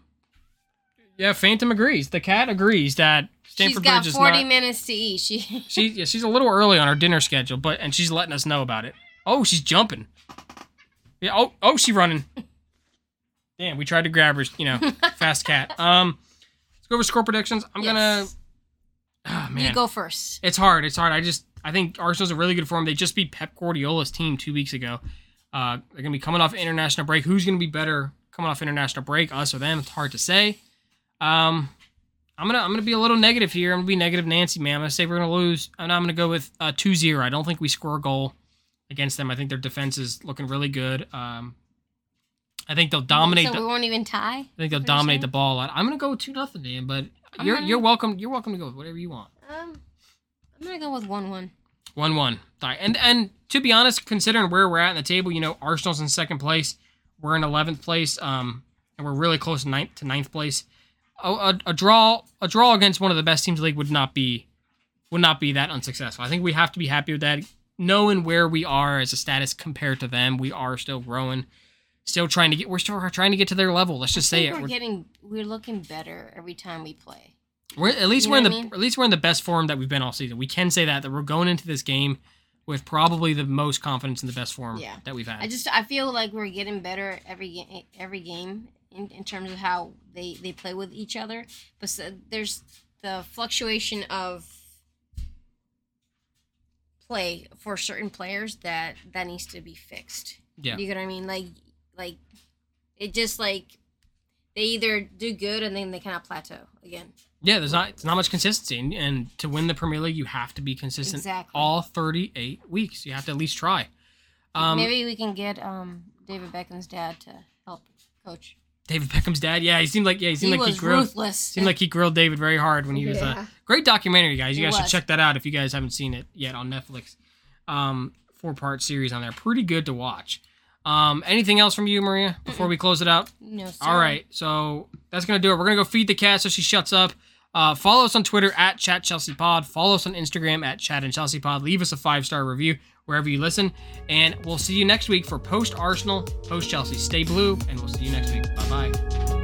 yeah, Phantom agrees. The cat agrees that Stamford She's got Bridge is 40 not. minutes to eat. She She yeah, she's a little early on her dinner schedule, but and she's letting us know about it. Oh, she's jumping. Yeah. Oh, oh, she running. Damn, we tried to grab her. You know, fast cat. Um, let's go over score predictions. I'm gonna. Yes. Ah you go first. it's hard. It's hard. I just I think Arsenal's a really good form. They just beat Pep Guardiola's team two weeks ago. Uh, they're gonna be coming off international break. Who's gonna be better coming off international break? Us or them? It's hard to say. Um, I'm gonna I'm gonna be a little negative here. I'm gonna be negative Nancy, man. I'm gonna say we're gonna lose, and I'm gonna go with uh, 2-0. I don't think we score a goal against them. I think their defense is looking really good. Um, I think they'll dominate. So the, we won't even tie. I think they'll dominate the ball a lot. I'm gonna go with two nothing, man. But I'm you're gonna- you're welcome. You're welcome to go with whatever you want. Um, I'm gonna go with one-one. One one. Sorry. And and to be honest, considering where we're at in the table, you know, Arsenal's in second place. We're in eleventh place. Um, and we're really close to ninth to ninth place. A, a, a draw a draw against one of the best teams in the league would not be would not be that unsuccessful. I think we have to be happy with that. Knowing where we are as a status compared to them, we are still growing. Still trying to get we're still trying to get to their level. Let's just say it. we're We're, getting we're looking better every time we play. We're at least You we're in the I mean? at least we're in the best form that we've been all season. We can say that that we're going into this game with probably the most confidence in the best form Yeah. that we've had. I just I feel like we're getting better every game every game in, in terms of how they they play with each other. But so, there's the fluctuation of play for certain players that that needs to be fixed. Yeah. You get what I mean? Like like it just like they either do good and then they kind of plateau again. Yeah, there's not it's not much consistency, and, and to win the Premier League, you have to be consistent Exactly. all 38 weeks. You have to at least try. Um, Maybe we can get um David Beckham's dad to help coach. David Beckham's dad, yeah, he seemed like yeah, he He seemed like was he grilled ruthless. seemed like he grilled David very hard when he was Yeah. a great documentary, guys. You He guys should check that out if you guys haven't seen it yet on Netflix. Um, four part series on there, pretty good to watch. Um, anything else from you, Maria, before we close it out? no, sir. All right, so that's gonna do it. We're gonna go feed the cat so she shuts up. Uh, follow us on Twitter at Chat Chelsea Pod. Follow us on Instagram at Chatting Chelsea Pod. Leave us a five star review wherever you listen, and we'll see you next week for post Arsenal, post Chelsea. Stay blue, and we'll see you next week. Bye bye.